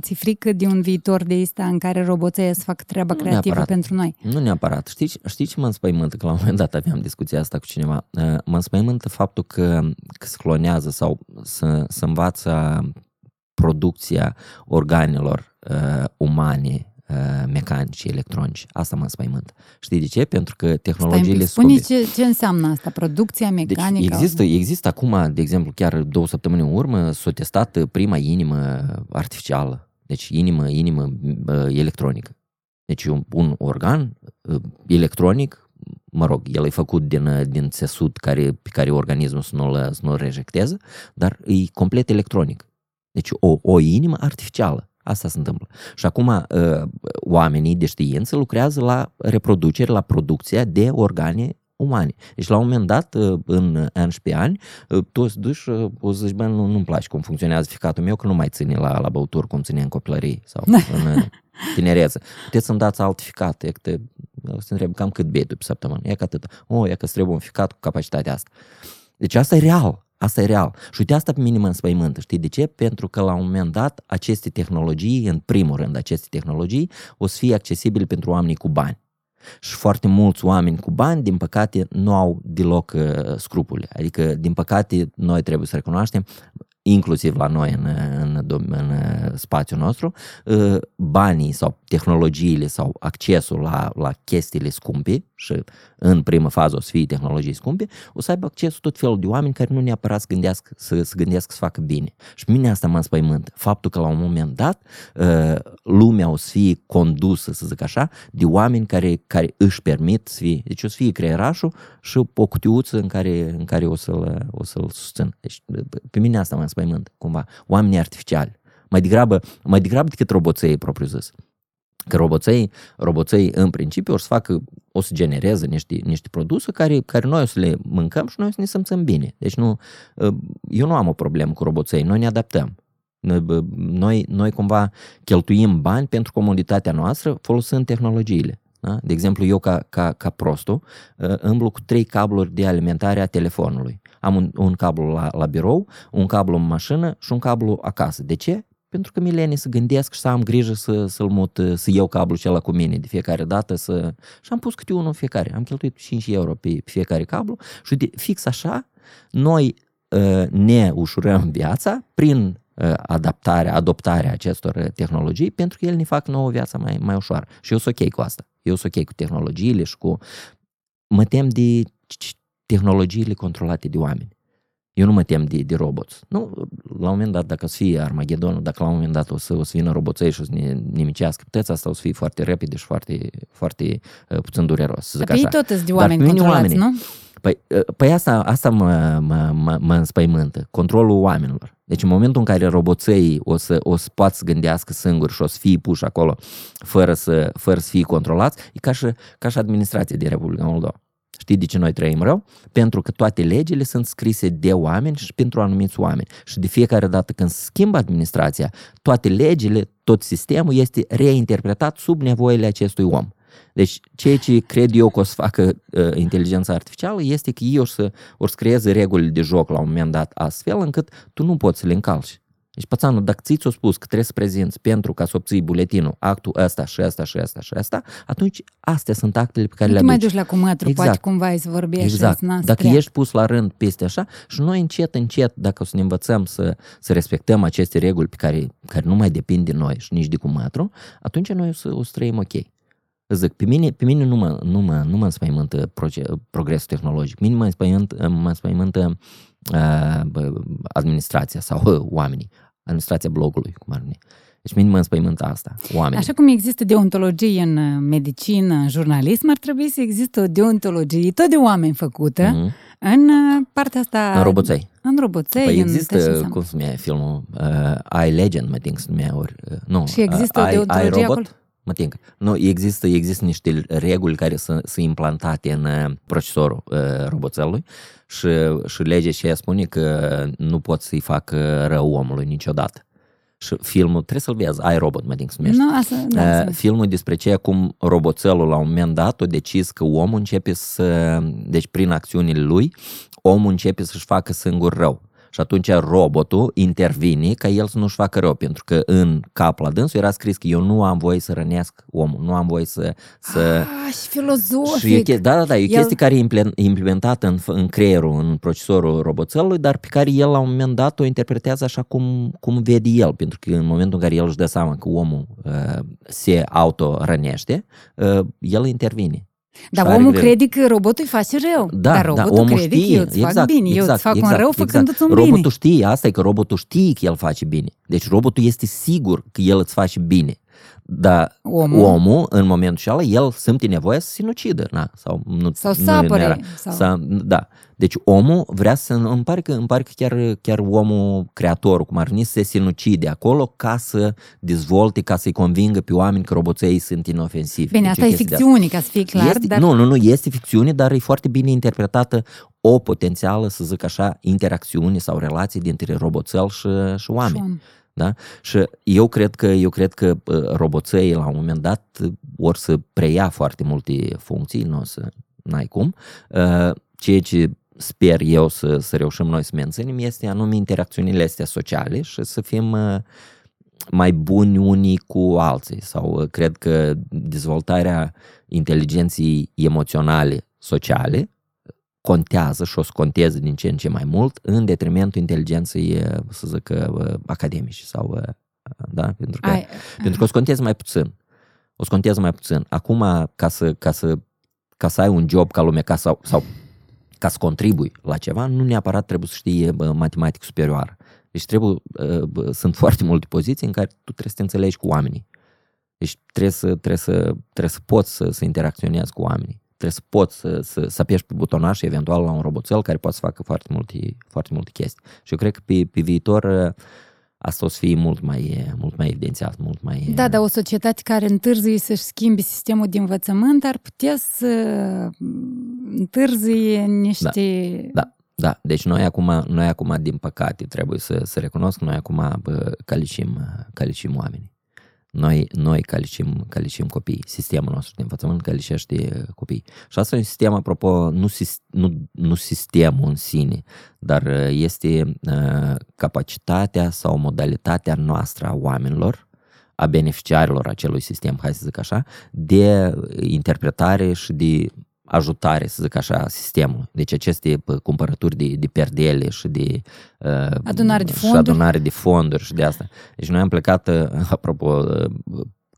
S1: ți frică de un viitor de ăsta în care roboței să facă treaba
S2: Nu
S1: creativă
S2: neapărat.
S1: pentru noi?
S2: Nu neapărat. Știți, știți ce mă înspăimântă? Că la un moment dat aveam discuția asta cu cineva. Uh, Mă înspăimântă faptul că, că se clonează sau să, să învață producția organelor uh, umane, uh, mecanice, electronice. Asta mă înspăimântă. Știi de ce? Pentru că tehnologiile
S1: Stai, spune
S2: scumpe.
S1: ce, ce înseamnă asta, producția
S2: Deci
S1: mecanică.
S2: există, există acum, de exemplu, chiar două săptămâni în urmă, s-a testat prima inimă artificială. Deci inimă, inimă uh, electronică. Deci un, un organ uh, electronic, mă rog, el e făcut din, uh, din țesut care, pe care organismul să nu-l, să nu-l rejecteze, dar e complet electronic. Deci o, o inimă artificială. Asta se întâmplă. Și acum uh, oamenii de știință lucrează la reproducere, la producția de organe umane. Deci la un moment dat, uh, în 11 ani, uh, tu o să duci, uh, o să zici, bă, nu, nu-mi place cum funcționează ficatul meu, că nu mai ține la, la băuturi cum ține în copilărie sau în uh, tinerețe. Puteți să-mi dați alt ficat, e că te, o să te întreb cam cât bei tu pe săptămână. E că atât. O, e că îți trebuie un ficat cu capacitatea asta. Deci asta e real. Asta e real. Și uite, asta pe mine mă înspăimântă. Știi de ce? Pentru că la un moment dat aceste tehnologii, în primul rând aceste tehnologii, o să fie accesibile pentru oamenii cu bani. Și foarte mulți oameni cu bani, din păcate, nu au deloc uh, scrupule. Adică, din păcate, noi trebuie să recunoaștem, inclusiv la noi în, în, dom- în uh, spațiul nostru, uh, banii sau tehnologiile sau accesul la, la chestiile scumpe și în primă fază o să fie tehnologii scumpe, o să aibă accesul tot felul de oameni care nu neapărat să gândească să, să, gândească să facă bine. Și pe mine asta mă înspăimânt. Faptul că la un moment dat uh, lumea o să fie condusă, să zic așa, de oameni care, care își permit să fie. Deci o să fie creierașul și o cutiuță în care, în care o, să-l, o să-l susțin. Deci pe mine asta mă înspăimânt, cumva. Oamenii artificiali. Mai degrabă, mai degrabă decât roboței propriu zis. Că roboței, roboței în principiu o să facă, o să genereze niște, niște produse care, care noi o să le mâncăm și noi o să ne simțim bine. Deci nu, eu nu am o problemă cu roboței, noi ne adaptăm. Noi, noi cumva cheltuim bani pentru comoditatea noastră folosind tehnologiile. Da? De exemplu, eu ca, ca, ca prostul îmblu cu trei cabluri de alimentare a telefonului. Am un, un cablu la, la birou, un cablu în mașină și un cablu acasă. De ce? Pentru că mileni să gândesc și să am grijă să, să-l mut, să iau cablul acela cu mine de fiecare dată să... și am pus câte unul în fiecare. Am cheltuit 5 euro pe, pe fiecare cablu și de, fix așa noi uh, ne ușurăm viața prin uh, adaptarea, adoptarea acestor tehnologii pentru că ele ne fac nouă viața mai, mai ușoară. Și eu sunt ok cu asta. Eu sunt ok cu tehnologiile și cu... Mă tem de tehnologiile controlate de oameni. Eu nu mă tem de, de roboți. Nu, la un moment dat, dacă o să fie Armagedonul, dacă la un moment dat o să, o să vină roboței și o să ne nimicească puteți, asta o să fie foarte repede și foarte, foarte uh, puțin dureros, să zic
S1: Dar
S2: așa.
S1: ei tot sunt de oameni controlați,
S2: oamenii,
S1: nu?
S2: Păi, uh, păi asta, asta mă, mă, mă, mă înspăimântă, controlul oamenilor. Deci în momentul în care roboței o să, o să poată să gândească singuri și o să fie puși acolo fără să, fără să fie controlați, e ca și, ca și administrația din Republica Moldova. Știi de ce noi trăim rău? Pentru că toate legile sunt scrise de oameni și pentru anumiți oameni. Și de fiecare dată când se schimbă administrația, toate legile, tot sistemul este reinterpretat sub nevoile acestui om. Deci ceea ce cred eu că o să facă uh, inteligența artificială este că ei o să, o să creeze regulile de joc la un moment dat astfel încât tu nu poți să le încalci. Deci, pățanul, dacă ți-o spus că trebuie să prezinți pentru ca să obții buletinul actul ăsta și ăsta și ăsta și ăsta, atunci astea sunt actele pe care
S1: Nu
S2: le
S1: te mai
S2: aduci.
S1: duci la cumătru,
S2: Exact.
S1: poate cumva să vorbești
S2: Exact.
S1: și să
S2: Dacă ești pus la rând peste așa și noi încet, încet, dacă o să ne învățăm să, să respectăm aceste reguli pe care, care nu mai depind de noi și nici de cumătru, atunci noi o să, o să trăim ok. Zic, pe mine, pe mine nu, mă, nu, mă, nu mă înspăimântă proce- progresul tehnologic, pe mine mă înspăimântă, mă înspăimântă uh, administrația sau uh, oamenii, administrația blogului, cum ar veni. Deci mine mă înspăimântă asta, oamenii.
S1: Așa cum există deontologie în uh, medicină, în jurnalism, ar trebui să existe o deontologie tot de oameni făcută
S2: Mhm.
S1: în uh, partea asta...
S2: În roboței.
S1: În roboței.
S2: Păi
S1: în tot ce
S2: există,
S1: înseamnă.
S2: cum se numea filmul, uh, I Legend, mă think se numea, ori, uh, nu,
S1: Și există
S2: uh,
S1: o
S2: I-
S1: deontologie
S2: I, Robot,
S1: acolo?
S2: Mă think. Nu, există, există niște reguli care sunt, sunt implantate în uh, procesorul uh, roboțelului și, și legea și ea spune că nu pot să-i facă rău omului niciodată. Și filmul, trebuie să-l vezi, ai robot, mă din se numește.
S1: Nu, asta, da,
S2: Uh,
S1: asta.
S2: filmul despre ce cum roboțelul la un moment dat a decis că omul începe să, deci prin acțiunile lui, omul începe să-și facă singur rău. Și atunci robotul intervine ca el să nu-și facă rău, pentru că în cap la dânsul era scris că eu nu am voie să rănesc omul, nu am voie să... să
S1: Ah, și filozofic.
S2: și e, che- da, da, da, e o
S1: El-
S2: chestie care e imple- implementată în, în creierul, în procesorul roboțelului, dar pe care el la un moment dat o interpretează așa cum, cum vede el, pentru că în momentul în care el își dă seama că omul uh, se auto-rănește, uh, el intervine.
S1: Dar
S2: Și are
S1: omul
S2: greu.
S1: crede că robotul îi face rău.
S2: Da,
S1: Dar
S2: da,
S1: robotul
S2: omul
S1: crede
S2: știe,
S1: că eu îți fac
S2: exact,
S1: bine, eu
S2: exact,
S1: îți fac
S2: exact,
S1: un rău
S2: exact.
S1: făcându-ți un
S2: robotul
S1: bine.
S2: știe, asta e că robotul știe că el face bine. Deci robotul este sigur că el îți face bine. Dar
S1: Omul.
S2: omul, în momentul ăla, el simte nevoia să se sinucidă. Na, sau nu,
S1: Sau
S2: nu
S1: să apere,
S2: era-
S1: sau-
S2: Să, da. Deci omul vrea să, îmi pare că, îmi pare că chiar, chiar omul, creatorul, cum ar veni, să se sinucide acolo ca să dezvolte, ca să-i convingă pe oameni că roboței sunt inofensivi.
S1: Bine,
S2: Deci
S1: asta e
S2: chestia de asta.
S1: ficțiune, ca să fie clar,
S2: este,
S1: dar
S2: Nu, nu, nu, este ficțiune, dar e foarte bine interpretată o potențială, să zic așa, interacțiune sau relație dintre roboțel și, și oameni.
S1: Și om.
S2: Da? Și eu cred că, eu cred că uh, roboței la un moment dat uh, or să preia foarte multe funcții, nu o să n-ai cum. Uh, Ceea ce sper eu să, să reușim noi să menținem este anume interacțiunile astea sociale și să fim uh, mai buni unii cu alții sau uh, cred că dezvoltarea inteligenței emoționale sociale contează și o să conteze din ce în ce mai mult în detrimentul inteligenței, uh, să zic, uh, academice sau, uh, da, pentru că,
S1: Ai,
S2: pentru că o să conteze mai puțin. O să conteze mai puțin. Acum, ca să, ca să, ca să ai un job ca lume, ca sau, sau ca să contribui la ceva, nu neapărat trebuie să știi bă, matematică superioară. Deci trebuie, uh, bă, sunt foarte multe poziții în care tu trebuie să te înțelegi cu oamenii. Deci trebuie să, trebuie să, trebuie să poți să, să interacționezi cu oamenii. Trebuie să poți să, să, să apeși pe butonaș și eventual la un roboțel care poate să facă foarte multe, foarte multe chestii. Și eu cred că pe, pe viitor uh, asta o să fie mult mai, mult mai evidențiat, mult mai...
S1: Da, dar o societate care întârzie să-și schimbe sistemul de învățământ ar putea să întârzie niște...
S2: Da, da. Deci noi acum, noi acum din păcate, trebuie să, să recunosc, noi acum bă, calicim, calicim oamenii. Noi, noi calicim, calicim copii. Sistemul nostru de învățământ calicește copii. Și asta e un sistem, apropo, nu, sis- nu, nu sistemul în sine, dar uh, este uh, capacitatea sau modalitatea noastră a oamenilor, a beneficiarilor acelui sistem, hai să zic așa, de interpretare și de ajutare, să zic așa, sistemul. Deci aceste pă, cumpărături de, de perdele și de uh,
S1: Adunare de
S2: și
S1: fonduri.
S2: adunare de fonduri și de asta. Deci noi am plecat, uh, apropo, uh,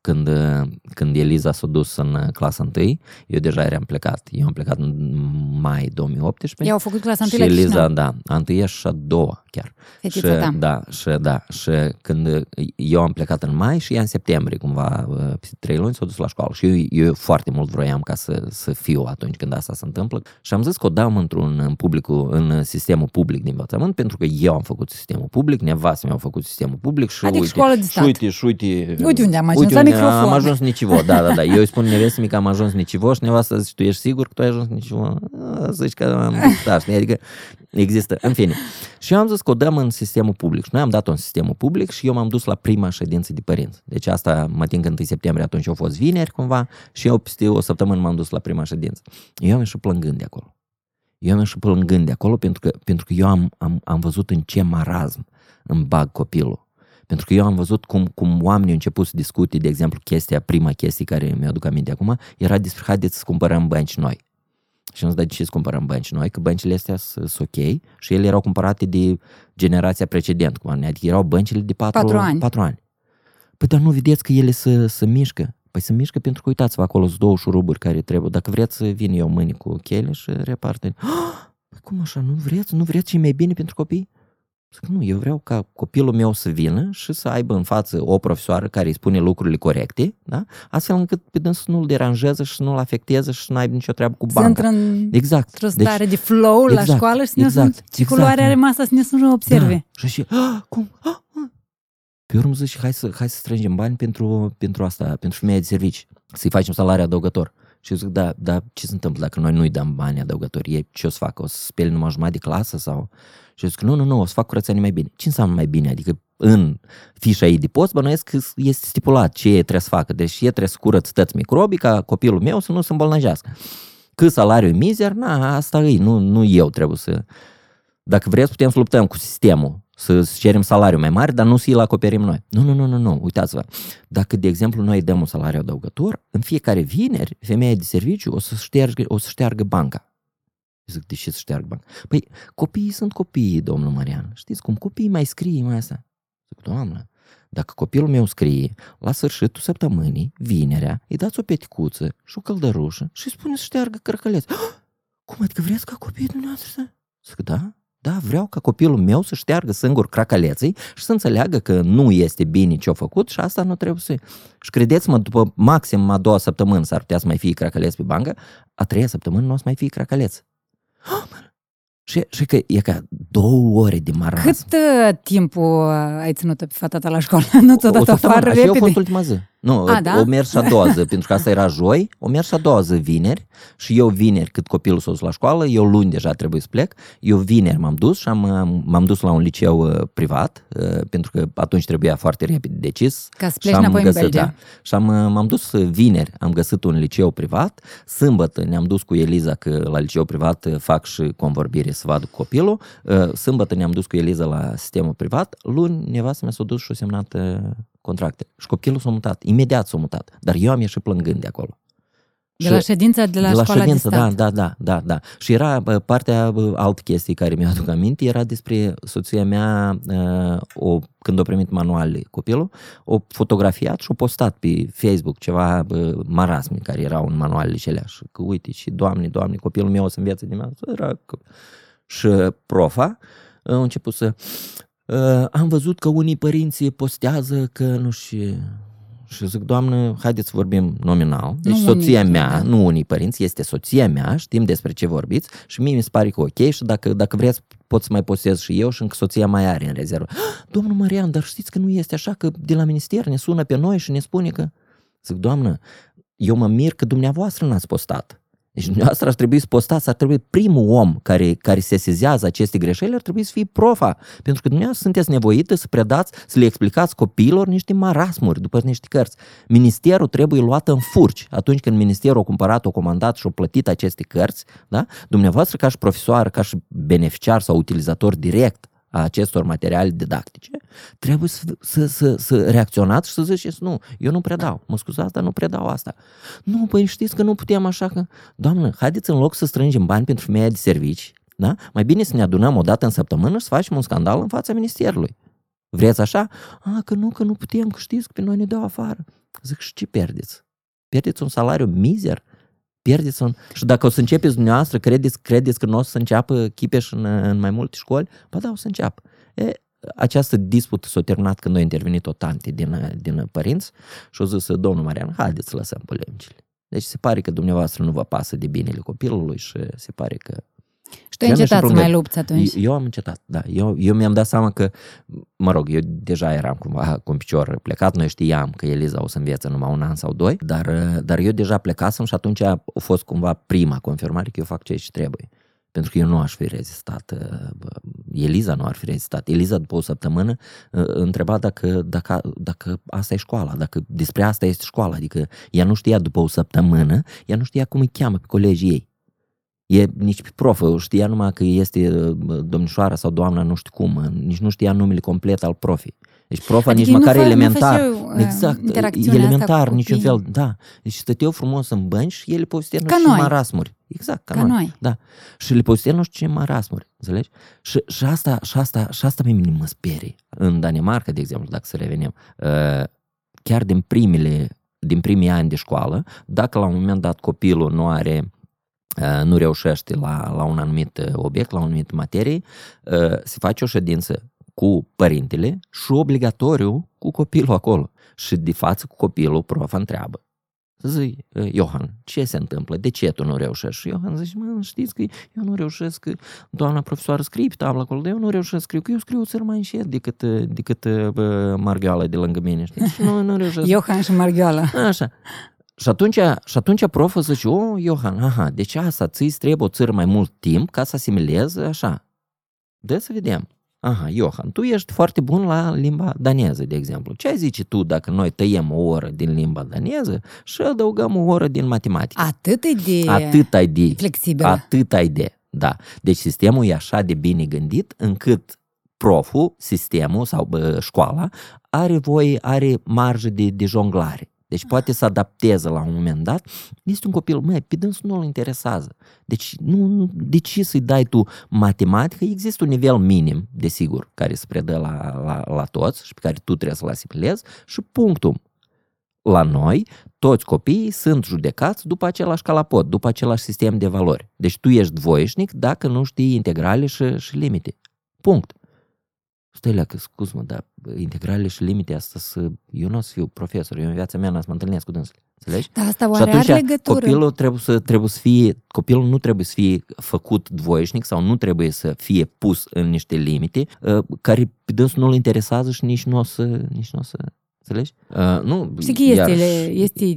S2: când, uh, când Eliza s-a dus în uh, clasa 1, eu deja eram plecat. Eu am plecat în mai 2018.
S1: Ei au făcut clasa
S2: și
S1: întâi la
S2: Eliza,
S1: Chișinău.
S2: da, a întâia și a doua chiar.
S1: Fetița
S2: și,
S1: ta.
S2: Da, și da, și când eu am plecat în mai și ea în septembrie, cumva, uh, peste trei luni s-a dus la școală și eu, eu foarte mult vroiam ca să, să fiu atunci când asta se întâmplă și am zis că o dăm într-un în publicul, în sistemul public de învățământ pentru că eu am făcut sistemul public, nevastă mi-au făcut sistemul public și
S1: Adică
S2: uite,
S1: școală de
S2: și
S1: stat.
S2: uite, și uite,
S1: Uite unde am ajuns,
S2: uite
S1: la
S2: unde
S1: microfon.
S2: Am ajuns nicivo, da, da, da. Eu îi spun nevestii că am ajuns nicivo și nevasta zice, tu ești sigur că tu ai ajuns nicivo? A, Zici că am da, știi? Adică există, în fine. Și eu am zis că o dăm în sistemul public. Și noi am dat-o în sistemul public și eu m-am dus la prima ședință de părinți. Deci asta mă tin că 1 septembrie atunci au fost vineri cumva și eu peste o săptămână m-am dus la prima ședință. Eu am ieșit plângând de acolo. Eu am ieșit plângând de acolo pentru că, pentru că eu am, am, am văzut în ce marazm îmi bag copilul. Pentru că eu am văzut cum, cum oamenii au început să discute, de exemplu, chestia, prima chestie care mi-aduc aminte acum, era despre haideți să cumpărăm bănci noi. Și am zis, dar de ce să cumpărăm bănci noi? Că băncile astea sunt ok și ele erau cumpărate de generația precedentă, cum adică erau băncile de patru,
S1: Patru ani.
S2: patru ani. Păi dar nu vedeți că ele se, se mișcă? Păi se mișcă pentru că uitați-vă acolo sunt două șuruburi care trebuie. Dacă vreți să vin eu mâine cu chele și reparte. Păi cum așa? Nu vreți? Nu vreți ce e mai bine pentru copii? Zic, nu, eu vreau ca copilul meu să vină și să aibă în față o profesoară care îi spune lucrurile corecte, da? astfel încât pe dânsul nu-l deranjează și nu-l afecteze și să nu aibă nicio treabă cu
S1: Să
S2: banca.
S1: intră în
S2: Exact.
S1: într-o stare de flow la
S2: exact,
S1: școală și să ne
S2: exact,
S1: sunt, ce
S2: exact.
S1: culoare are masa să ne sunt observe.
S2: Da. Și și, ah, cum? Ah, ah. Pe urmă zic, hai să, hai să strângem bani pentru, pentru asta, pentru femeia de servici, să-i facem salariu adăugător. Și eu zic, da, da, ce se întâmplă dacă noi nu-i dăm bani adăugători? Ei ce o să facă? O să speli numai jumătate de clasă? sau? Și eu zic, nu, nu, nu, o să fac curățenie mai bine. Ce înseamnă mai bine? Adică în fișa ei de post, bănuiesc că este stipulat ce trebuie să facă. Deci e trebuie să curăț tăți microbii ca copilul meu să nu se îmbolnăjească. Cât salariu mizer, na, asta e, nu, nu eu trebuie să... Dacă vreți, putem să luptăm cu sistemul, să cerem salariu mai mare, dar nu să îl acoperim noi. Nu, nu, nu, nu, nu, uitați-vă. Dacă, de exemplu, noi dăm un salariu adăugător, în fiecare vineri, femeia de serviciu o să șteargă, o să șteargă banca. Zic, de ce să șteargă banca? Păi, copiii sunt copii, domnul Marian. Știți cum? Copiii mai scrie mai asta. Zic, doamnă, dacă copilul meu scrie, la sfârșitul săptămânii, vinerea, îi dați o peticuță și o căldărușă și îi spune să șteargă cărcăleț. Ah, cum adică vreți ca copiii dumneavoastră? Zic, da, da, vreau ca copilul meu să șteargă singur cracaleții și să înțeleagă că nu este bine ce-a făcut și asta nu trebuie să... Și credeți-mă, după maxim a doua săptămână s-ar putea să mai fie cracaleț pe bancă, a treia săptămână nu o să mai fie cracaleț. Și, și că e ca două ore de marasm.
S1: Cât uh, timp ai ținut pe fata ta la școală? Nu ți-o dat afară repede?
S2: Și eu fost ultima zi. Nu, a, da? o mers și a doua zi, pentru că asta era joi, o mers și a doua zi vineri și eu vineri, cât copilul s-a dus la școală, eu luni deja trebuie să plec, eu vineri m-am dus și am, m-am dus la un liceu uh, privat, uh, pentru că atunci trebuia foarte repede decis.
S1: Ca să pleci înapoi
S2: găsit,
S1: în Belgia.
S2: Da, și am, uh, m-am dus vineri, am găsit un liceu privat, sâmbătă ne-am dus cu Eliza, că la liceu privat fac și convorbire să vadă copilul, sâmbătă ne-am dus cu Eliza la sistemul privat, luni nevastă mea s-a dus și a semnat contracte. Și copilul s-a mutat, imediat s-a mutat. Dar eu am ieșit plângând de acolo.
S1: De la ședința de la, de la școala ședință, de
S2: stat. Da, da, da, da, da. Și era partea, altă chestie care mi-aduc aminte, era despre soția mea, o, când a primit manual copilul, o fotografiat și o postat pe Facebook ceva marasmi care erau în manualele celea. Și că uite, și doamne, doamne, copilul meu o să învețe din era... Și profa a început să Uh, am văzut că unii părinți postează că nu și și zic, doamnă, haideți să vorbim nominal. Deci nu soția unii, mea, da. nu unii părinți, este soția mea, știm despre ce vorbiți și mie mi se pare că ok și dacă, dacă vreți pot să mai postez și eu și încă soția mai are în rezervă. Ah, domnul Marian, dar știți că nu este așa că de la minister ne sună pe noi și ne spune că... Zic, doamnă, eu mă mir că dumneavoastră n-ați postat. Deci dumneavoastră ar trebui să postați, ar trebui primul om care, care se sezează aceste greșeli, ar trebui să fie profa. Pentru că dumneavoastră sunteți nevoite să predați, să le explicați copiilor niște marasmuri după niște cărți. Ministerul trebuie luat în furci. Atunci când ministerul a cumpărat, a comandat și a plătit aceste cărți, da? dumneavoastră ca și profesor, ca și beneficiar sau utilizator direct a acestor materiale didactice, trebuie să, să, să, să reacționați și să ziceți, nu, eu nu predau, mă scuzați, dar nu predau asta. Nu, păi știți că nu putem așa că, doamnă, haideți în loc să strângem bani pentru femeia de servici, da? mai bine să ne adunăm o dată în săptămână și să facem un scandal în fața ministerului. Vreți așa? A, că nu, că nu putem, că știți că pe noi ne dau afară. Zic, și ce pierdeți? Pierdeți un salariu mizer? Pierdeți un... Și dacă o să începeți dumneavoastră, credeți, credeți că nu o să înceapă Chipeș în, în mai multe școli? Ba da, o să înceapă. E, această dispută s-a terminat când a intervenit o tante din, din părinți și a zis, domnul Marian, haideți să lăsăm polemicile. Deci se pare că dumneavoastră nu vă pasă de binele copilului și se pare că
S1: și tu ai încetat să mai lupți atunci.
S2: Eu, eu am încetat, da. Eu, eu mi-am dat seama că, mă rog, eu deja eram cumva cu un picior plecat, noi știam că Eliza o să învețe numai un an sau doi, dar, dar eu deja plecasem și atunci a fost cumva prima confirmare că eu fac ce trebuie. Pentru că eu nu aș fi rezistat, Eliza nu ar fi rezistat. Eliza după o săptămână întreba dacă, dacă, dacă asta e școala, dacă despre asta este școala. Adică ea nu știa după o săptămână, ea nu știa cum îi cheamă pe colegii ei. E nici pe profă, știa numai că este domnișoara sau doamna nu știu cum, nici nu știa numele complet al profii. Deci profa adică nici măcar elementar.
S1: Eu,
S2: exact, elementar, niciun fel, da. Deci stăteau frumos în bănci și ele povesteau nu știu ce marasmuri. Exact, ca, ca noi. noi. Da. Și le povesteau nu știu ce marasmuri, înțelegi? Și, și asta, și asta, și asta pe mine mă sperie. În Danemarca, de exemplu, dacă să revenim, chiar din primele din primii ani de școală, dacă la un moment dat copilul nu are nu reușește la, la un anumit obiect, la o anumită materie, se face o ședință cu părintele și obligatoriu cu copilul acolo. Și de față cu copilul profa întreabă. Zic, Iohan, ce se întâmplă? De ce tu nu reușești? Și Iohan zice, mă, știți că eu nu reușesc, că doamna profesoară scrie pe tabla acolo, dar eu nu reușesc să scriu, că eu scriu țăr mai încet decât, decât uh, Margheala de lângă mine, știți? Și nu, nu reușesc.
S1: Iohan și Margheala.
S2: Așa. Și atunci, și atunci proful zice, o, Iohan, aha, deci asta ți trebuie o țără mai mult timp ca să asimilezi așa. De să vedem. Aha, Johan, tu ești foarte bun la limba daneză, de exemplu. Ce ai zice tu dacă noi tăiem o oră din limba daneză și adăugăm o oră din matematică?
S1: Atât e de
S2: Atât ai de,
S1: flexibilă.
S2: atât ai de, da. Deci sistemul e așa de bine gândit încât proful, sistemul sau bă, școala are voie, are marjă de, de jonglare. Deci poate să adapteze la un moment dat. Este un copil, măi, pe dânsul nu-l interesează. Deci nu, de ce să-i dai tu matematică? Există un nivel minim, desigur, care se predă la, la, la toți și pe care tu trebuie să-l asimilezi și punctul. La noi, toți copiii sunt judecați după același calapot, după același sistem de valori. Deci tu ești voieșnic dacă nu știi integrale și, și limite. Punct. Stai leacă, scuz-mă, dar integralele și limite asta să... Eu nu o să fiu profesor, eu în viața mea n să mă întâlnesc cu dânsele. Înțelegi?
S1: Dar asta
S2: Și
S1: oare
S2: atunci
S1: are legătură?
S2: copilul trebuie să, trebuie să fie, copilul nu trebuie să fie făcut dvoieșnic sau nu trebuie să fie pus în niște limite uh, care pe dânsul nu-l interesează și nici nu o să, nici nu o să Înțelegi? Uh, nu,
S1: Știi că este,
S2: iarăși-
S1: le, este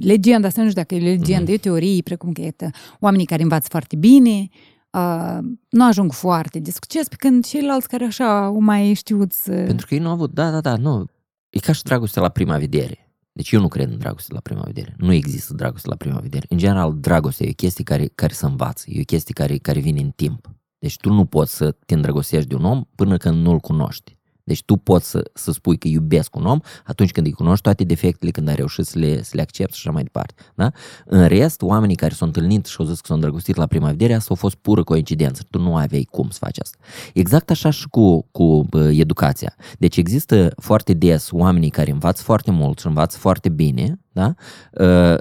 S1: legenda, asta nu știu dacă e legendă,
S2: Mhm.
S1: e teorie, precum că iată, oamenii care învață foarte bine, uh, nu ajung foarte de succes, pe când ceilalți care așa o mai știut să...
S2: Pentru că ei nu au avut, da, da, da, nu. E ca și dragostea la prima vedere. Deci eu nu cred în dragoste la prima vedere. Nu există dragoste la prima vedere. În general, dragostea e o chestie care, care se învață, e o chestie care, care vine în timp. Deci tu nu poți să te îndrăgostești de un om până când nu-l cunoști. Deci tu poți să, să spui că iubesc un om atunci când îi cunoști toate defectele, când ai reușit să le, să le accepti și așa mai departe. Da? În rest, oamenii care s-au întâlnit și au zis că s-au îndrăgostit la prima vedere, asta a fost pură coincidență. Tu nu aveai cum să faci asta. Exact așa și cu, cu bă, educația. Deci există foarte des oamenii care învață foarte mult și învață foarte bine, da? Uh,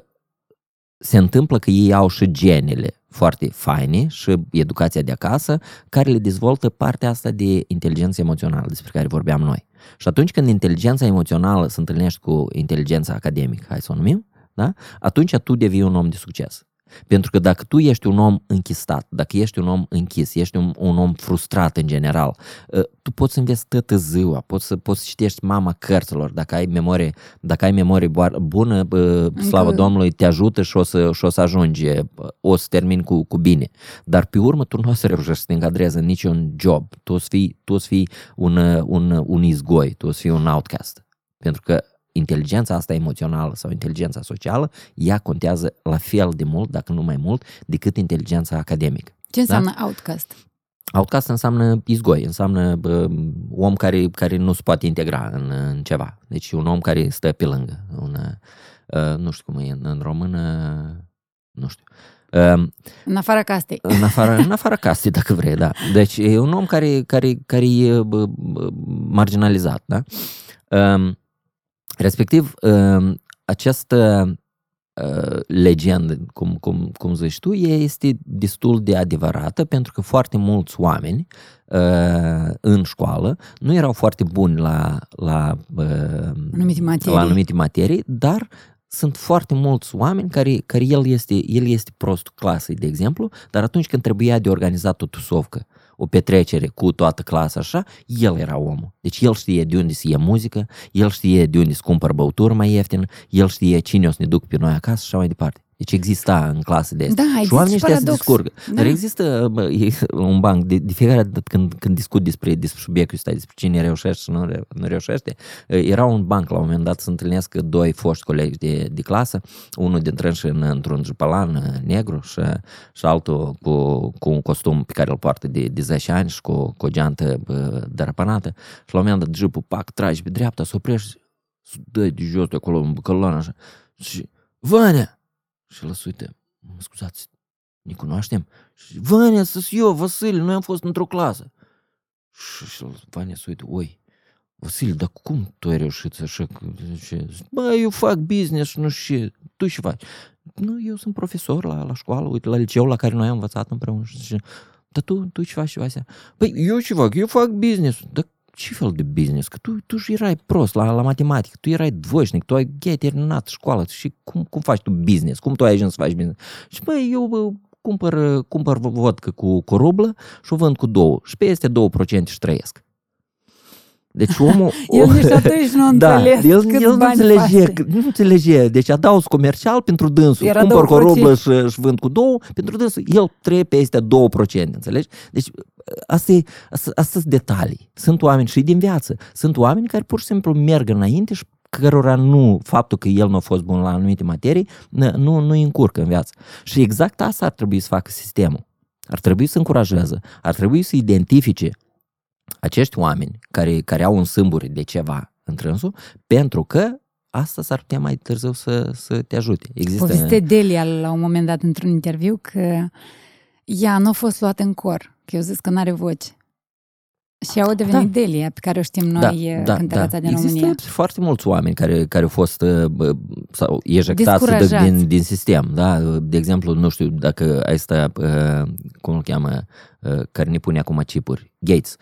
S2: se întâmplă că ei au și genele foarte faine și educația de acasă, care le dezvoltă partea asta de inteligență emoțională despre care vorbeam noi. Și atunci când inteligența emoțională se întâlnește cu inteligența academică, hai să o numim, da? atunci tu devii un om de succes. Pentru că dacă tu ești un om închistat, dacă ești un om închis, ești un, un om frustrat în general, ă, tu poți să înveți toată ziua, poți să, poți să citești mama cărților, dacă ai memorie, dacă ai memorie boar- bună, bă, slavă
S1: Încă-
S2: Domnului, te ajută și o să, și o să ajungi, o să termini cu, cu bine. Dar pe urmă tu nu o să reușești să te încadrezi în niciun job, tu o să fii, tu o să fii un, un, un izgoi, tu o să fii un outcast. Pentru că inteligența asta emoțională sau inteligența socială, ea contează la fel de mult, dacă nu mai mult, decât inteligența academică.
S1: Ce înseamnă outcast?
S2: Outcast înseamnă izgoi, înseamnă bă, om care, care nu se poate integra în, în ceva. Deci un om care stă pe lângă. Un, uh, nu știu cum e în, în română, nu știu. Uh,
S1: În afara castei.
S2: în afară, în afară casei, dacă vrei, da. Deci e un om care, care, care e bă, bă, marginalizat, da? Um, respectiv, um, această uh, legendă, cum, cum, cum zici tu, ea este destul de adevărată pentru că foarte mulți oameni uh, în școală nu erau foarte buni la, la, uh,
S1: Anumite materii.
S2: la anumite materii, dar sunt foarte mulți oameni care, care el, este, el este prostul clasei, de exemplu, dar atunci când trebuia de organizat o tusovcă, o petrecere cu toată clasa așa, el era omul. Deci el știe de unde să ie muzică, el știe de unde să cumpăr băutură mai ieftin, el știe cine o să ne duc pe noi acasă și așa mai departe. Deci exista în clasă de astea.
S1: Da,
S2: și
S1: există
S2: oamenii
S1: și
S2: ăștia se
S1: paradox.
S2: descurgă.
S1: Da.
S2: Dar există bă, e un banc, de, de fiecare dată când, când discut despre, despre subiectul ăsta, despre cine reușește și nu, re, nu reușește, era un banc la un moment dat să întâlnesc doi foști colegi de, de clasă, unul dintre ei în, într-un jupalan negru și, și altul cu, cu un costum pe care îl poartă de, de 10 ani și cu, cu o geantă bă, derapanată și la un moment dat jipul pac trage pe dreapta, se oprește, se dă de jos de acolo în bucălan așa și Vania! Și el se uită, mă scuzați, ne cunoaștem? Și Vania, sunt eu, Vasile, noi am fost într-o clasă. Și, și Vania se uită, oi, Vasile, dar cum tu ai reușit să așa? Și, bă, eu fac business și nu știu ce, tu ce faci? Nu, eu sunt profesor la, la școală, uite, la liceu la care noi am învățat împreună. Și, zice, dar tu, tu ce faci, Vasea? Păi, eu ce fac? Eu fac business. Dar ce fel de business? Că tu, tu și erai prost la, la matematică, tu erai dvoșnic, tu ai, ai terminat școala și cum, cum faci tu business? Cum tu ai ajuns să faci business? Și băi, eu bă, cumpăr, cumpăr vodcă cu, cu rublă și o vând cu două și peste 2% și trăiesc. Deci omul...
S1: El nici atunci nu
S2: da,
S1: înțeles
S2: el,
S1: câți
S2: el nu
S1: bani
S2: înțelege,
S1: face.
S2: nu înțelege. Deci adaus comercial pentru dânsul.
S1: Era
S2: Cumpăr cu o
S1: 2%.
S2: rublă și, și vând cu două, pentru dânsul el trebuie peste 2%, înțelegi? Deci asta e, asta, asta sunt detalii. Sunt oameni și din viață. Sunt oameni care pur și simplu merg înainte și cărora nu, faptul că el nu a fost bun la anumite materii, n- nu, nu îi încurcă în viață. Și exact asta ar trebui să facă sistemul. Ar trebui să încurajeze, ar trebui să identifice acești oameni care, care au un sâmburi de ceva întrânsul, pentru că asta s-ar putea mai târziu să, să te ajute. Există...
S1: Poveste Delia la un moment dat într-un interviu că ea nu a fost luată în cor, că eu zis că nu are voce. Și au devenit
S2: Da.
S1: Delia, pe care o știm noi da, cântăreața din
S2: Există
S1: România.
S2: foarte mulți oameni care, care au fost uh, bă, sau ejectați de,
S1: Descurajați.
S2: din, din sistem. Da? De exemplu, nu știu dacă ai sta, uh, cum îl cheamă, uh, care ne pune acum chipuri, Gates.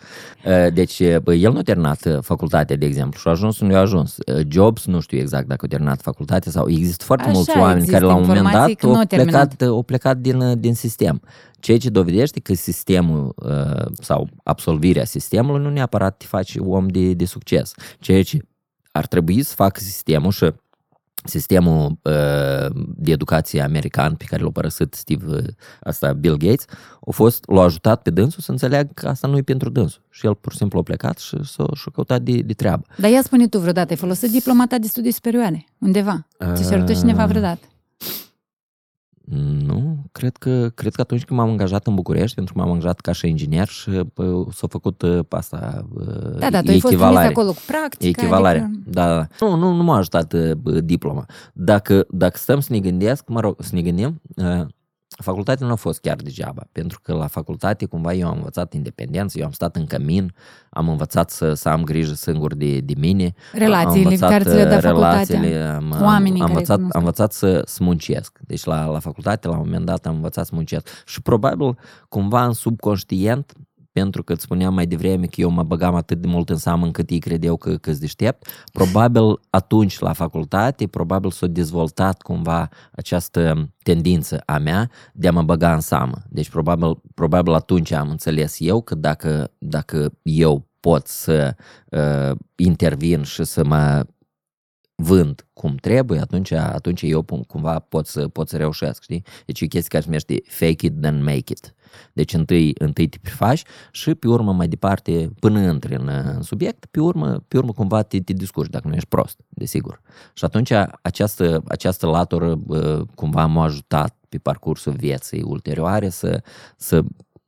S2: Uh, Deci, uh, bă, el nu a terminat uh, facultatea, de exemplu, și a ajuns unde a ajuns. Uh, Jobs, nu știu exact dacă a terminat facultatea sau există foarte
S1: Așa,
S2: mulți oameni
S1: există
S2: care la un moment
S1: informații
S2: dat
S1: că nu
S2: au
S1: au terminat.
S2: plecat, au plecat din, uh, din sistem. Ceea ce dovedește că sistemul uh, sau absolvirea sistemului nu neapărat te face om de, de succes. Ceea ce ar trebui să facă sistemul și sistemul uh, de educație american pe care l-a părăsit Steve, uh, asta Bill Gates, a fost, l-a ajutat pe dânsul să înțeleagă că asta nu e pentru dânsul. Și el pur și simplu a plecat și s-a, și-a căutat de, de treabă.
S1: Dar ia spune tu vreodată, ai folosit diploma ta de studii superioare, undeva? Ți se ajută cineva vreodată?
S2: Nu, cred că, cred că atunci când m-am angajat în București, pentru că m-am angajat ca și inginer și pă, s-a făcut uh, pe asta uh,
S1: Da, da, tu ai fost trimis
S2: echivalare.
S1: acolo cu practică.
S2: Echivalare.
S1: Adică...
S2: Da, da. Nu, nu, nu m-a ajutat uh, bă, diploma. Dacă, dacă stăm să ne gândesc, mă rog, să ne gândim, uh, facultatea nu a fost chiar degeaba, pentru că la facultate cumva eu am învățat independență, eu am stat în cămin, am învățat să, să am grijă singur de, de mine.
S1: Relațiile
S2: am învățat,
S1: care ți le dă
S2: uh,
S1: facultatea,
S2: relațiile, am, am,
S1: oamenii
S2: am,
S1: care
S2: învățat,
S1: cunosc.
S2: am învățat să, să muncesc. Deci la, la facultate, la un moment dat, am învățat să muncesc. Și probabil, cumva în subconștient, pentru că îți spuneam mai devreme că eu mă băgam atât de mult în seamă încât ei credeau că că deștept, probabil atunci la facultate, probabil s-a dezvoltat cumva această tendință a mea de a mă băga în seamă. Deci probabil, probabil atunci am înțeles eu că dacă, dacă eu pot să uh, intervin și să mă vând cum trebuie, atunci, atunci eu pum- cumva pot să, pot să reușesc, știi? Deci e o chestie care se numește fake it, then make it. Deci întâi, întâi te prefaci și pe urmă mai departe, până intri în, în subiect, pe urmă, pe urmă cumva te, te discurci dacă nu ești prost, desigur. Și atunci această, această latură bă, cumva m-a ajutat pe parcursul vieții ulterioare să, să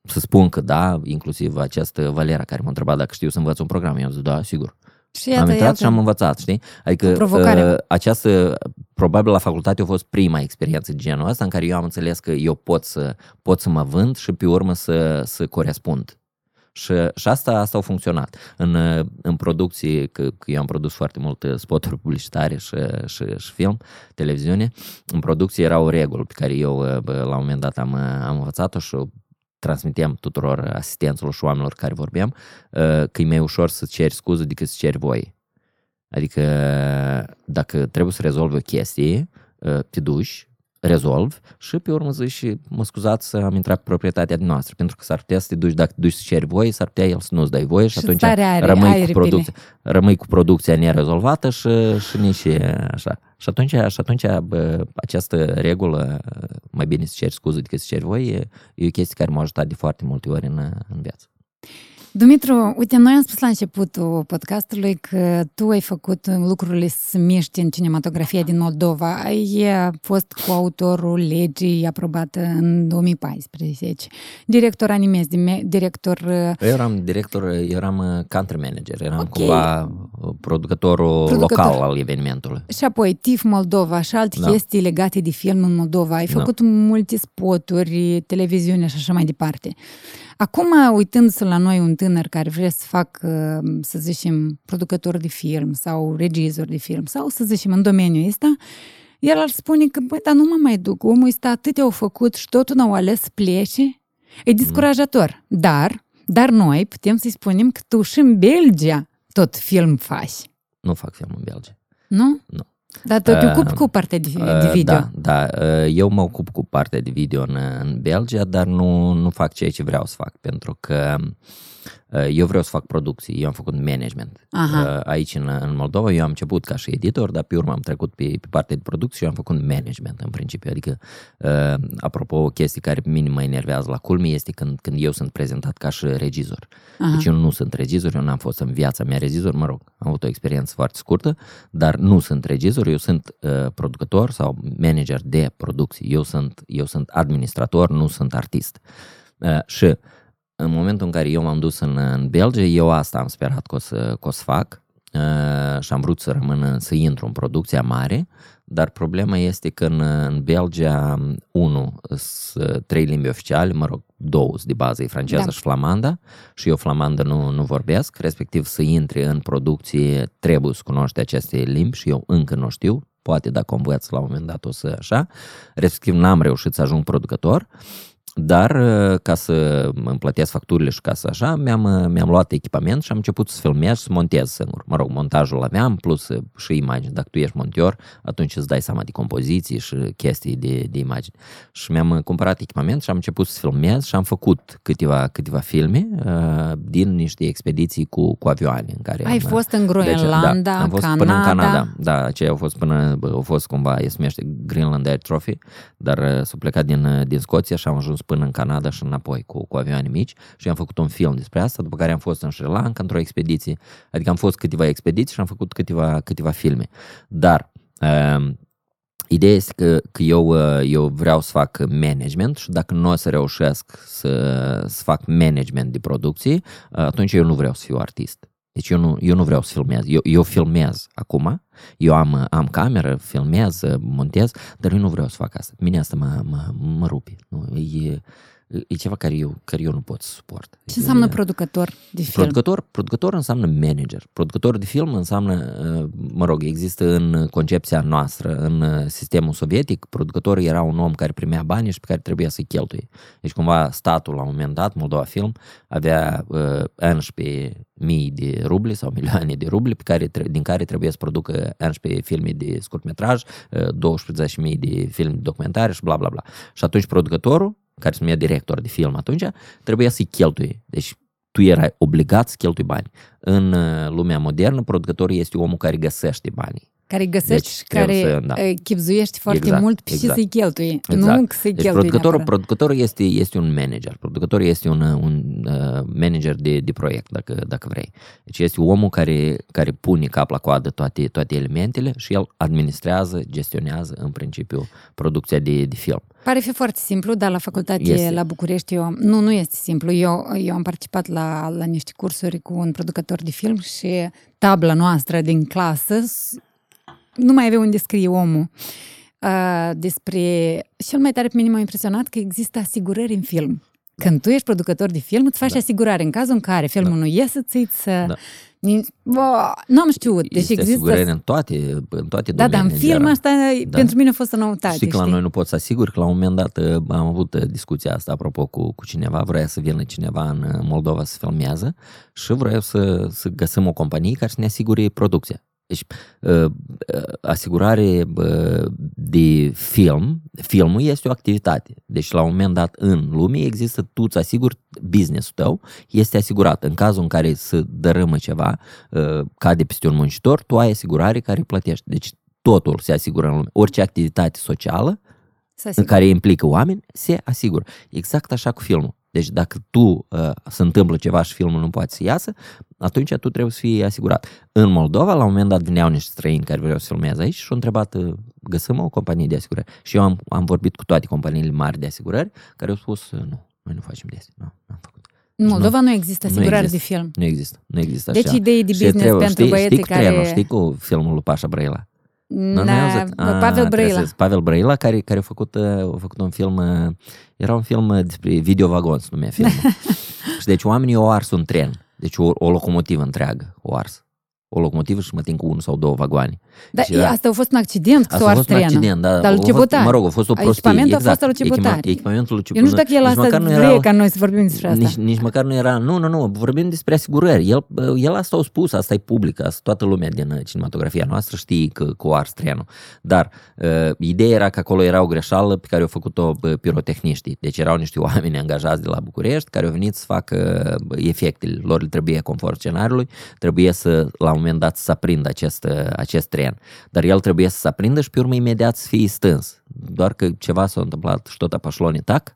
S2: să spun că da, inclusiv această Valera care m-a întrebat dacă știu să învăț un program, eu am zis da, sigur.
S1: Și
S2: am
S1: iată,
S2: intrat
S1: iată.
S2: și am învățat, știi? Adică
S1: O provocare.
S2: uh, această, probabil la facultate a fost prima experiență de genul ăsta în care eu am înțeles că eu pot să, pot să mă vând și pe urmă să, să corespund. Și, și asta, asta a funcționat. În, uh, în producție, că, că eu am produs foarte multe spoturi publicitare și, și, și film, televiziune, în producție era o regulă pe care eu uh, bă, la un moment dat am, uh, am învățat-o și o transmitem tuturor asistenților și oamenilor care vorbeam, uh, că e mai ușor să ceri scuze decât să ceri voie. Adică dacă trebuie să rezolvi o chestie, uh, te duci, rezolvi și pe urmă zici, mă scuzați să am intrat pe proprietatea noastră, pentru că s-ar putea să te duci, dacă te duci să ceri voie, s-ar putea el să nu-ți dai voie și,
S1: Și
S2: atunci
S1: starea are-
S2: rămâi,
S1: ai
S2: cu
S1: ripile.
S2: producția, rămâi cu producția nerezolvată și, și nici așa. Și atunci, și atunci bă, această regulă, mai bine să ceri scuze decât să ceri voie, e, e o chestie care m-a ajutat de foarte multe ori în, în viață.
S1: Dumitru, uite, noi am spus la începutul podcastului că tu ai făcut lucrurile să miști în cinematografia din Moldova. Ai fost coautorul legii aprobată în 2014, director animez, dime- director...
S2: Eu eram director, eu eram uh, country manager, eram
S1: Ok.
S2: cumva uh, producătorul
S1: Producător.
S2: local al evenimentului.
S1: Și apoi TIF Moldova și alte
S2: Da.
S1: chestii legate de film în Moldova. Ai
S2: Da.
S1: făcut multe spoturi, televiziune și așa mai departe. Acum, uitându-se la noi un tânăr care vrea să facă, să zicem, producător de film sau regizor de film sau să zicem în domeniul ăsta, el ar spune că, băi, dar nu mă mai duc, omul ăsta atât au făcut și totul n-au ales să plece. E descurajator. Dar, dar noi putem să-i spunem că tu și în Belgia tot film faci,
S2: Nu fac film în Belgia.
S1: nu?
S2: Nu.
S1: Dar tot te
S2: Uh,
S1: ocupi cu partea de, de
S2: Uh,
S1: video.
S2: Da, da. Uh, Eu mă ocup cu partea de video în, în Belgia, dar nu, nu fac ceea ce vreau să fac, pentru că Uh, Eu vreau să fac producții, eu am făcut management.
S1: Aha.
S2: Uh, Aici în, în Moldova eu am început ca și editor, dar pe urmă am trecut pe, pe partea de producție și eu am făcut management în principiu. Adică, uh, apropo, o chestie care pe mine mă enervează la culme este când, când eu sunt prezentat ca și regizor.
S1: Aha.
S2: Deci eu nu sunt regizor, eu n-am fost în viața mea regizor, mă rog, am avut o experiență foarte scurtă, dar nu sunt regizor, eu sunt uh, producător sau manager de producție. Eu sunt, eu sunt administrator, nu sunt artist. Uh, și în momentul în care eu m-am dus în, în Belgia, eu asta am sperat că o să, că o să fac uh, și am vrut să rămân, să intru în producția mare, dar problema este că în, în Belgia, unu, sunt trei limbi oficiale, mă rog, două sunt de bază, e franceză
S1: Da.
S2: și flamanda, și eu flamandă nu, nu vorbesc, respectiv să intri în producție trebuie să cunoști aceste limbi și eu încă nu știu, poate dacă o învăț la un moment dat o să așa, respectiv n-am reușit să ajung producător, dar uh, ca să îmi plătesc facturile și ca să așa, mi-am, uh, mi-am luat echipament și am început să filmez și să montez singur. Mă rog, montajul aveam, plus uh, și imagini. Dacă tu ești montior, atunci îți dai seama de compoziții și chestii de, de imagini. Și mi-am uh, cumpărat echipament și am început să filmez și am făcut câteva, câteva filme uh, din niște expediții cu, cu avioane. În care
S1: Ai
S2: am,
S1: fost în
S2: deci,
S1: Groenlanda,
S2: da, am fost
S1: Canada.
S2: până în Canada. Da, aceea au fost până, au fost cumva, se numește Greenland Air Trophy, dar uh, s-au plecat din, uh, din Scoția și am ajuns până în Canada și înapoi cu, cu avioane mici și am făcut un film despre asta, după care am fost în Sri Lanka într-o expediție, adică am fost câteva expediții și am făcut câteva, câteva filme. Dar uh, Ideea este că, că eu, uh, eu vreau să fac management și dacă nu o să reușesc să, să fac management de producție, uh, atunci eu nu vreau să fiu artist. Deci eu nu, eu nu vreau să filmez. Eu, eu filmez acum, eu am, am cameră, filmez, montez, dar eu nu vreau să fac asta. Pe Mine asta mă, mă, mă rupe. Nu? E, e ceva care eu, care eu nu pot să suport.
S1: Ce înseamnă producător de film?
S2: Producător, producător înseamnă manager. Producător de film înseamnă, uh, mă rog, există în concepția noastră, în uh, sistemul sovietic, producătorul era un om care primea bani și pe care trebuia să-i cheltuie. Deci cumva statul la un moment dat, Moldova Film, avea uh, 11 mii de rubli sau milioane de rubli pe care, tre- din care trebuie să producă 11 filme de scurtmetraj, uh, 12.000 de filme documentare și bla bla bla. Și atunci producătorul, care se numea director de film atunci, trebuia să-i cheltuie. Deci tu erai obligat să cheltui bani. În uh, lumea modernă, producătorul este omul care găsește banii.
S1: Care găsești
S2: Deci
S1: și care
S2: trebuie să- da.
S1: uh, chipzuiești foarte
S2: Exact,
S1: mult și
S2: exact.
S1: să-i cheltuie.
S2: Exact.
S1: Nu că să-i
S2: Deci
S1: cheltuie
S2: producătorul,
S1: neapărat.
S2: producătorul este, este un manager. Producătorul este un, un uh, manager de, de proiect, dacă, dacă vrei. Deci este omul care, care pune cap la coadă toate, toate elementele și el administrează, gestionează în principiu producția de, de film.
S1: Pare fi foarte simplu, dar la facultate
S2: Este.
S1: la București eu, nu, nu este simplu. Eu, eu am participat la, la niște cursuri cu un producător de film și tabla noastră din clasă s- nu mai avea unde scrie omul. Uh, despre... Cel mai tare pe mine m-a impresionat că există asigurări în film. Când tu ești producător de film, îți faci
S2: Da.
S1: asigurare. În cazul în care filmul nu iese, ți să...
S2: Da.
S1: Bă, nu am știut. Deci
S2: Este
S1: există...
S2: asigurări în toate, în toate
S1: Da, dar în
S2: domeniile.
S1: film
S2: era.
S1: asta
S2: Da.
S1: pentru mine a fost o noutate.
S2: Știi că la
S1: știi?
S2: noi nu pot să asigur că la un moment dat uh, am avut uh, discuția asta apropo cu, cu cineva, vrea să vină cineva în uh, Moldova să filmează și vreau să, să găsim o companie care să ne asigure producția. Deci, uh, uh, asigurare uh, de film, filmul este o activitate. Deci, la un moment dat în lume există, tu îți asiguri business-ul tău, este asigurat. În cazul în care se dărâmă ceva, uh, cade peste un muncitor, tu ai asigurare care plătește. Deci, totul se asigură în lume. Orice activitate socială
S1: Să
S2: în
S1: asigur.
S2: care implică oameni, se asigură. Exact așa cu filmul. Deci dacă tu uh, se întâmplă ceva și filmul nu poate să iasă, atunci tu trebuie să fii asigurat. În Moldova, la un moment dat, veneau niște străini care vreau să filmeze aici și au întrebat, uh, găsim o companie de asigurări. Și eu am, am vorbit cu toate companiile mari de asigurări care au spus, uh, nu, noi nu facem de asta. Nu, n-am făcut.
S1: În Moldova nu există
S2: Nu
S1: asigurare de
S2: există.
S1: film.
S2: Nu există, nu există așa.
S1: Deci idei de
S2: Și
S1: business
S2: trebuie-
S1: pentru
S2: știi,
S1: băieții
S2: știi cu
S1: care...
S2: trenul, știi cu filmul lui Pașa Brăila? Nu, nu ai
S1: Da,
S2: auzit? Ah,
S1: Pavel
S2: trebuie
S1: Brăila.
S2: să- Pavel Brăila, care, care a, făcut, uh, a făcut un film, uh, era un film uh, despre videovagon, se numea filmul. și deci oamenii au ars un tren, deci o, o locomotivă întreagă o ars. O locomotivă și mă tin cu unul sau două vagoane.
S1: Dar
S2: Deci era-
S1: asta a fost un accident, că
S2: Asta
S1: s-a
S2: a
S1: ars
S2: fost un
S1: trenul.
S2: accident, da.
S1: Dar
S2: a
S1: lui
S2: fost,
S1: Cebotari.
S2: mă rog, a fost o prostie.
S1: Echipamentul a fost
S2: exact.
S1: al lui Cebotari.
S2: Echipament- Echipamentul lui
S1: Eu nu știu
S2: Cebotari.
S1: dacă el
S2: Nici
S1: asta
S2: măcar nu
S1: vrea
S2: era-
S1: ca noi să vorbim despre asta.
S2: nici, nici măcar nu era, nu, nu, nu, vorbim despre asigurări. El, el asta a spus, asta e public, asta toată lumea din uh, cinematografia noastră știe că, că o ars trenul. Dar uh, ideea era că acolo era o greșeală pe care au făcut-o uh, pirotehniștii. Deci erau niște oameni angajați de la București care au venit să facă uh, efectele. Lor le trebuie conform scenariului, trebuie să la un moment dat să aprindă acest, uh, acest tren. Dar el trebuie să se aprindă și pe urmă imediat să fie stâns. Doar că ceva s-a întâmplat și tot apașlonii tac.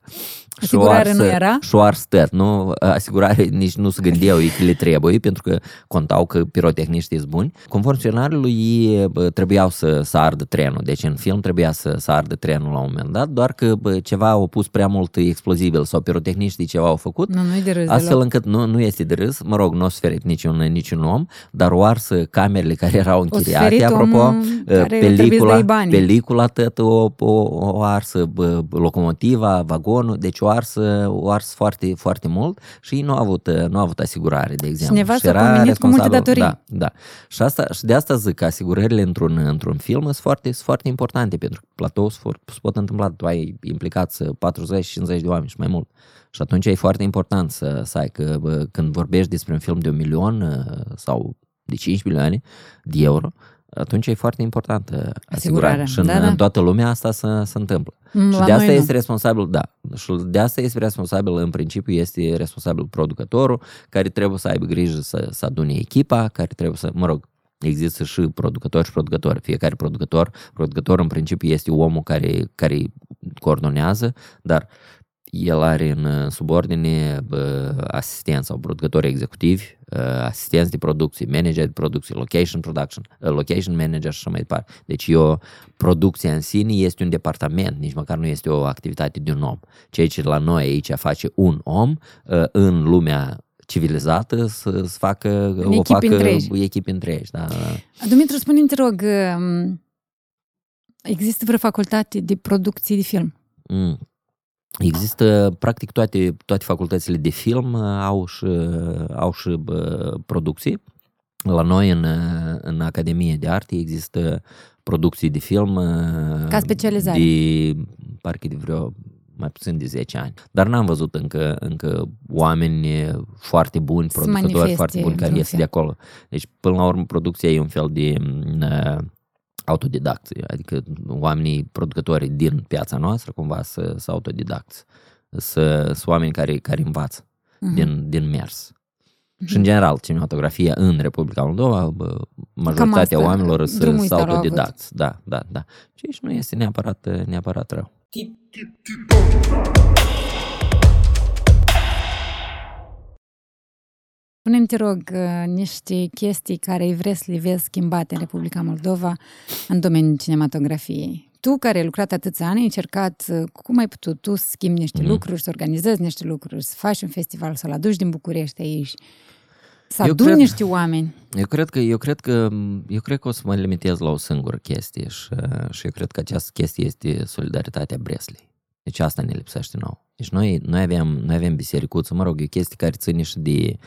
S2: Și
S1: Asigurare
S2: o
S1: nu
S2: ars-
S1: era?
S2: și o ars tăt, nu? Asigurare nici nu se gândeau ei că le trebuie, pentru că contau că pirotehniștii sunt buni. Conform scenariului, ei bă, trebuiau să, să ardă trenul. Deci în film trebuia să, să ardă trenul la un moment dat, doar că bă, ceva au pus prea mult explozibil sau pirotehniștii ceva au făcut.
S1: Nu, nu-i de râs
S2: Astfel
S1: deloc.
S2: încât nu, nu este de râs, mă rog, nu a suferit niciun, niciun om, dar o arsă camerele care erau închiriate,
S1: suferit
S2: apropo,
S1: omul care trebuie să
S2: pelicula,
S1: dai bani.
S2: pelicula tot o, o, o arsă, bă, locomotiva, vagonul, deci o arsă, o ars foarte, foarte mult și ei nu au avut, nu au avut asigurare, de exemplu.
S1: Cineva
S2: Și
S1: s-a
S2: era
S1: pomenit cu multe
S2: responsabil-
S1: datorii.
S2: Da, da. Și, asta, și de asta zic că asigurările într-un, într-un film sunt foarte, sunt foarte importante, pentru că platou se, for- se pot întâmpla, tu ai implicat 40-50 de oameni și mai mult. Și atunci e foarte important să, să ai că bă, când vorbești despre un film de un milion uh, sau de 5 milioane de euro, atunci e foarte important uh, asigurarea.
S1: Asigurarea,
S2: Și în,
S1: da, da.
S2: în toată lumea asta se, se întâmplă.
S1: Mm,
S2: și
S1: la
S2: de asta
S1: noi nu.
S2: este responsabil, da, și de asta este responsabil, în principiu, este responsabil producătorul, care trebuie să aibă grijă să, să adune echipa, care trebuie să, mă rog, există și producători și producători. Fiecare producător, producător în principiu este omul care, care coordonează, dar el are în subordine bă, asistenți sau producători executivi, uh, asistenți de producție, manager de producție, location production, uh, location manager și așa mai departe. Deci eu, producția în sine este un departament, nici măcar nu este o activitate de un om. Ceea ce la noi aici face un om, uh, în lumea civilizată să, să facă o
S1: echipi
S2: facă
S1: întregi.
S2: echipi întregi. Da, da.
S1: Dumitru, spune-mi, te rog, um, există vreo facultate de producție de film?
S2: Mm. Există, practic, toate, toate facultățile de film uh, au și, au și bă, producții. La noi, în, uh, în Academie de Arte, există producții de film uh,
S1: Ca specializare.
S2: de, parcă de vreo mai puțin de 10 ani. Dar n-am văzut încă, încă oameni foarte buni,
S1: Să
S2: producători
S1: manifeste
S2: foarte buni care
S1: într-un
S2: ies
S1: fel.
S2: de acolo. Deci, până la urmă, producția e un fel de uh, autodidact, adică oamenii producătorii din piața noastră cumva să, să autodidacți, să sunt oameni care, care învață
S1: Mhm.
S2: din, din mers. Și în general, cinematografia în Republica Moldova, bă, majoritatea
S1: asta,
S2: oamenilor sunt
S1: drumul
S2: sunt
S1: ăsta l-au
S2: autodidacți. Da, da, da. Ceea ce nu este neapărat, neapărat rău.
S1: Spune-mi, te rog, uh, niște chestii care îi vrei să le vezi schimbate în Republica Moldova în domeniul cinematografiei. Tu, care ai lucrat atâția ani, ai încercat, uh, cum ai putut tu să schimbi niște
S2: Mhm.
S1: lucruri, să organizezi niște lucruri, să faci un festival, să-l aduci din București aici, să
S2: Eu
S1: aduni
S2: cred-
S1: niște oameni.
S2: Eu cred că eu cred că eu cred că o să mă limitez la o singură chestie și, și eu cred că această chestie este solidaritatea Breslei. Deci asta ne lipsește nou. Deci noi, noi aveam, noi aveam bisericuță, mă rog, e o chestie care ține și de, uh,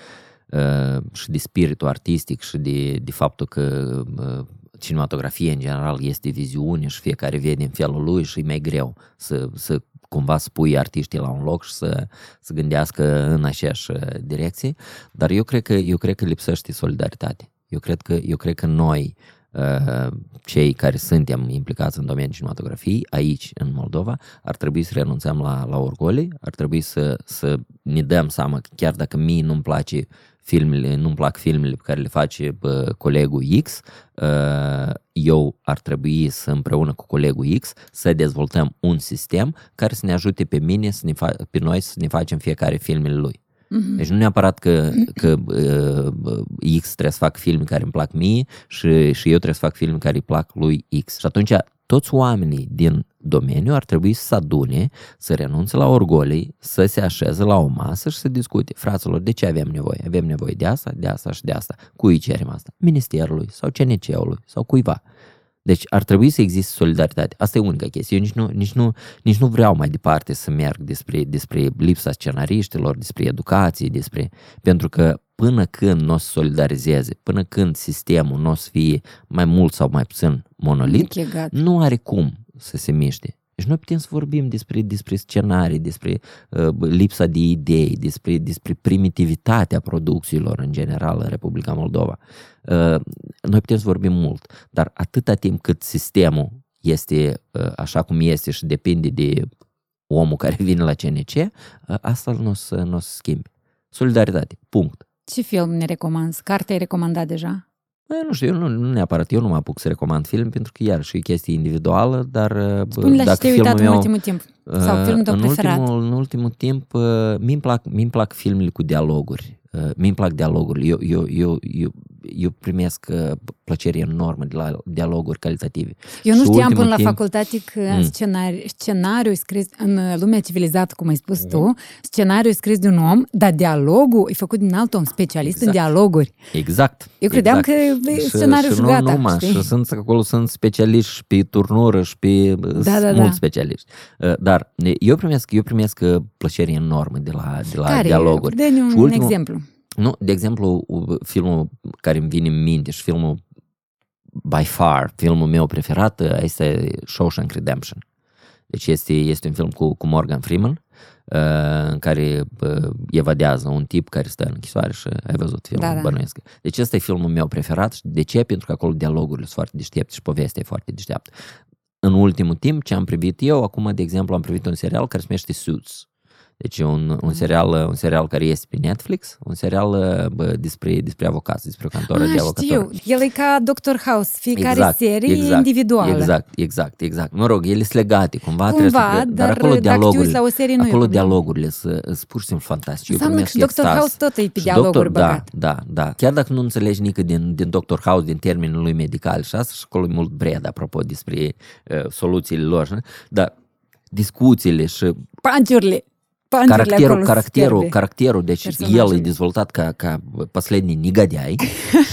S2: și de spiritul artistic și de, de faptul că uh, cinematografia în general este viziune și fiecare vede în felul lui și e mai greu să, să cumva să pui artiștii la un loc și să, să gândească în aceeași uh, direcție, dar eu cred că, eu cred că lipsește solidaritate. Eu cred că, eu cred că noi, uh, cei care suntem implicați în domeniul cinematografiei, aici, în Moldova, ar trebui să renunțăm la, la orgolii, ar trebui să, să ne dăm seama că chiar dacă mie nu-mi place filmele, nu-mi plac filmele pe care le face bă, colegul X, uh, eu ar trebui să împreună cu colegul X să dezvoltăm un sistem care să ne ajute pe mine, să ne fa- pe noi să ne facem fiecare filmele lui.
S1: Mhm.
S2: Deci nu neapărat că, că uh, X trebuie să fac filme care îmi plac mie și, și eu trebuie să fac filme care îi plac lui X. Și atunci toți oamenii din domeniu ar trebui să se adune, să renunțe la orgolii, să se așeze la o masă și să discute. Fraților, de ce avem nevoie? Avem nevoie de asta, de asta și de asta. Cui cerem asta? Ministerului sau CNC-ului sau cuiva. Deci ar trebui să existe solidaritate. Asta e unica chestie. Eu nici nu, nici nu, nici nu vreau mai departe să merg despre, despre lipsa scenariștilor, despre educație, despre... Pentru că până când nu o să solidarizeze, până când sistemul nu o să fie mai mult sau mai puțin monolit,
S1: Închegat.
S2: nu are cum să se miște. Deci noi putem să vorbim despre, despre scenarii, despre uh, lipsa de idei, despre, despre primitivitatea producțiilor în general în Republica Moldova. Uh, noi putem să vorbim mult, dar atâta timp cât sistemul este uh, așa cum este și depinde de omul care vine la CNC, uh, asta nu o să, n-o să schimbe. Solidaritate, punct.
S1: Ce film ne recomanzi? Carte ai recomandat deja?
S2: Bă, nu știu, eu nu, nu neapărat, eu nu mă apuc să recomand film, pentru că iar și e chestie individuală, dar uh,
S1: Spune-le și
S2: dacă
S1: te-ai
S2: filmul
S1: uitat în
S2: meu,
S1: ultimul timp. Sau
S2: uh,
S1: filmul tău
S2: în
S1: preferat.
S2: ultimul, în ultimul timp, uh, mi-mi plac, mi plac filmele cu dialoguri. Uh, mi-mi plac dialogurile. Eu, eu, eu, eu, eu primesc uh, plăcere enormă de la dialoguri calitative.
S1: Eu nu
S2: Și
S1: știam
S2: ultimul
S1: până la
S2: timp-
S1: facultate că
S2: Mm.
S1: scenari, scenariul e scris în lumea civilizată, cum ai spus tu, scenariul e scris de un om, dar dialogul e făcut din alt om, specialist în
S2: Exact.
S1: dialoguri.
S2: Exact.
S1: Eu credeam
S2: exact.
S1: că e
S2: și,
S1: scenariul
S2: și
S1: și
S2: nu
S1: gata,
S2: numai,
S1: știi?
S2: și sunt acolo sunt specialiști și pe turnură și pe
S1: Da, da,
S2: mulți
S1: da.
S2: specialiști. Uh, Dar e, eu primesc, eu primesc uh, plăcere enormă de la, de la
S1: Care?
S2: dialoguri.
S1: Dă-ne un
S2: Și ultimul-
S1: exemplu.
S2: Nu, de exemplu, u- filmul care îmi vine în minte și filmul by far, filmul meu preferat uh, este Shawshank Redemption. Deci este, este un film cu, cu Morgan Freeman uh, în care uh, evadează un tip care stă în închisoare și ai văzut filmul,
S1: Da, da.
S2: bănuiesc. Deci ăsta e filmul meu preferat și de ce? Pentru că acolo dialogurile sunt foarte deștepte și povestea e foarte deșteaptă. În ultimul timp, ce am privit eu, acum, de exemplu, am privit un serial care se numește Suits. Deci e un, un, serial, un serial care este pe Netflix, un serial bă, despre, despre avocați, despre o cantoră de
S1: Ah,
S2: avocatori.
S1: știu. El e ca Dr. House. Fiecare
S2: Exact,
S1: serie
S2: exact,
S1: e individuală.
S2: Exact, exact, exact. Mă rog, ele sunt legate, cumva,
S1: Cumva,
S2: trebuie să fie-
S1: dar
S2: acolo
S1: dacă te uiți
S2: dialogurile,
S1: la o serie, nu e o
S2: acolo
S1: problemă.
S2: dialogurile sunt, sunt pur și simplu fantastice. Eu
S1: Înseamnă că
S2: primesc
S1: și Dr.
S2: extaz.
S1: House tot e pe
S2: Și
S1: dialoguri
S2: doctor, da,
S1: băgat.
S2: da, da. Chiar dacă nu înțelegi nică din, din Dr. House, din termenul lui medical și asta, și acolo e mult bred, apropo, despre uh, soluțiile lor, știi? dar discuțiile și
S1: Panciurile Panciurile
S2: caracterul,
S1: acolo
S2: caracterul,
S1: superbe.
S2: caracterul, deci
S1: Personajele.
S2: el e dezvoltat ca, ca последний негодяй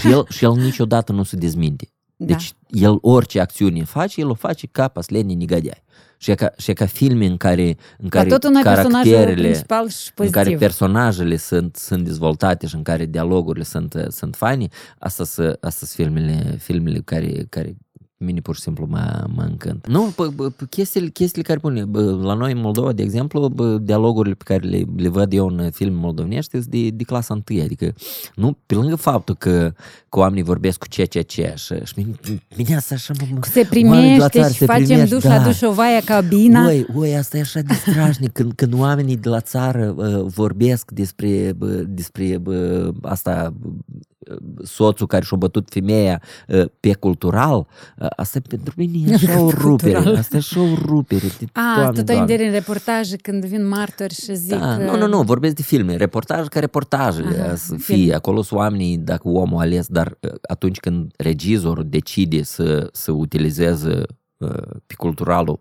S2: și el, și el niciodată nu se dezminte.
S1: Da.
S2: Deci el orice acțiune face, el o face ca последний негодяй. Și e ca, și e ca filme în care, în
S1: Dar
S2: care
S1: tot un ai personajul
S2: caracterele,
S1: principal și
S2: în care
S1: pozitiv.
S2: personajele sunt, sunt dezvoltate și în care dialogurile sunt, sunt faine, asta sunt asta sunt filmele, filmele care, care mine pur și simplu mă, mă încântă. Nu, bă, bă, chestiile, chestiile care pune, bă, la noi în Moldova, de exemplu, bă, dialogurile pe care le, le văd eu în filme moldovenești sunt de, de clasa întâi, adică nu, pe lângă faptul că, că oamenii vorbesc cu ce, ce, ce și, și mine, mine asta așa mă, mă
S1: Se
S2: oamenii de la
S1: primește
S2: țară
S1: și
S2: se
S1: facem
S2: primesc,
S1: duș
S2: da.
S1: la dușovaia cabina.
S2: Oi, oi, asta e așa de strașnic când, când oamenii de la țară uh, vorbesc despre, bă, despre bă, asta, bă, soțul care și-a bătut femeia uh, pe cultural, uh, asta pentru mine e așa o rupere,
S1: Cultural.
S2: asta e așa o rupere. de-
S1: A,
S2: Doamne,
S1: tot ai
S2: Doamne.
S1: în reportaje când vin martori și zic...
S2: Da,
S1: că-
S2: nu, nu, nu, vorbesc de filme, reportaj ca reportajele
S1: Aha,
S2: să
S1: film.
S2: fie, acolo sunt oamenii, dacă omul a ales, dar uh, atunci când regizorul decide să, să utilizeze uh, pe culturalul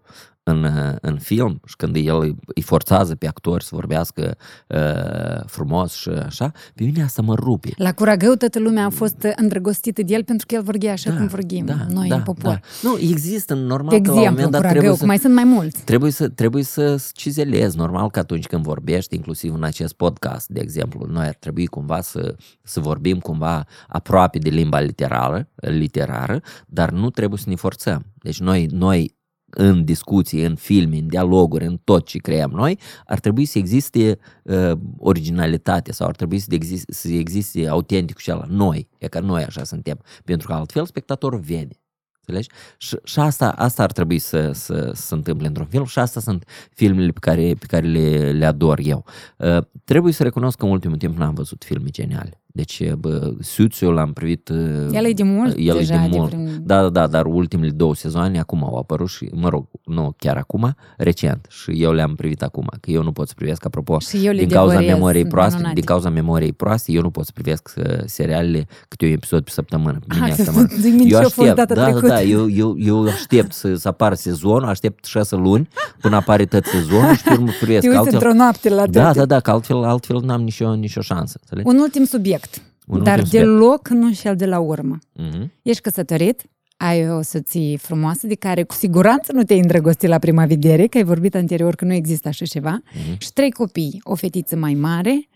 S2: în, uh, în film și când el îi- îi forțează pe actori să vorbească uh, frumos și așa, pe mine asta mă rupe.
S1: La Curagău toată lumea a fost îndrăgostită de el pentru că el vorbea așa cum vorbim noi în popor.
S2: Da. Nu, există, normal
S1: De
S2: că la un
S1: exemplu,
S2: moment dat
S1: Curagău,
S2: trebuie
S1: cum
S2: să,
S1: mai sunt mai mulți.
S2: Trebuie să, trebuie să cizelezi. Normal că atunci când vorbești, inclusiv în acest podcast, de exemplu, noi ar trebui cumva să, să vorbim cumva aproape de limba literară, literară, dar nu trebuie să ne forțăm. Deci noi, noi în discuții, în filme, în dialoguri, în tot ce creăm noi, ar trebui să existe uh, originalitate sau ar trebui să existe, să existe autentic și ala noi, e că noi așa suntem, pentru că altfel spectatorul vede. Înțelegi? Și, și asta, asta ar trebui să, să, să se întâmple într-un film și asta sunt filmele pe care, pe care le, le ador eu. Uh, trebuie să recunosc că în ultimul timp n-am văzut filme geniale. Deci, bă, Suits-ul l-am privit... uh,
S1: El e de mult
S2: el e
S1: deja,
S2: de
S1: de
S2: mult.
S1: prin-
S2: Da, da, da, dar ultimele două sezoane acum au apărut și, mă rog, nu chiar acum, recent. Și eu le-am privit acum, că eu nu pot să privesc, apropo,
S1: Și eu le
S2: din cauza
S1: devorez,
S2: memoriei
S1: sunt
S2: proaste,
S1: minunate.
S2: din cauza memoriei proaste, eu nu pot să privesc uh, serialele câte un episod pe săptămână. Pe mine
S1: Ah,
S2: asta
S1: să
S2: mă-
S1: zic minte
S2: eu
S1: ce a fost
S2: aștept,
S1: data
S2: da, da,
S1: trecută.
S2: da, eu, eu, eu aștept să, să apară sezonul, aștept șase luni până apare tot sezonul și pe urmă privesc.
S1: Te uiți
S2: Altfel-
S1: într-o noapte la
S2: da,
S1: toate.
S2: da, da, că altfel, altfel n-am nicio, nicio șansă. înțelegi?
S1: Un ultim subiect,
S2: Un
S1: dar
S2: ultim subiect.
S1: deloc nu cel de la urmă.
S2: Mhm.
S1: Ești căsătorit, ai o soție frumoasă de care cu siguranță nu te-ai îndrăgostit la prima vedere, că ai vorbit anterior că nu există așa ceva,
S2: Mhm.
S1: și trei copii, o fetiță mai mare,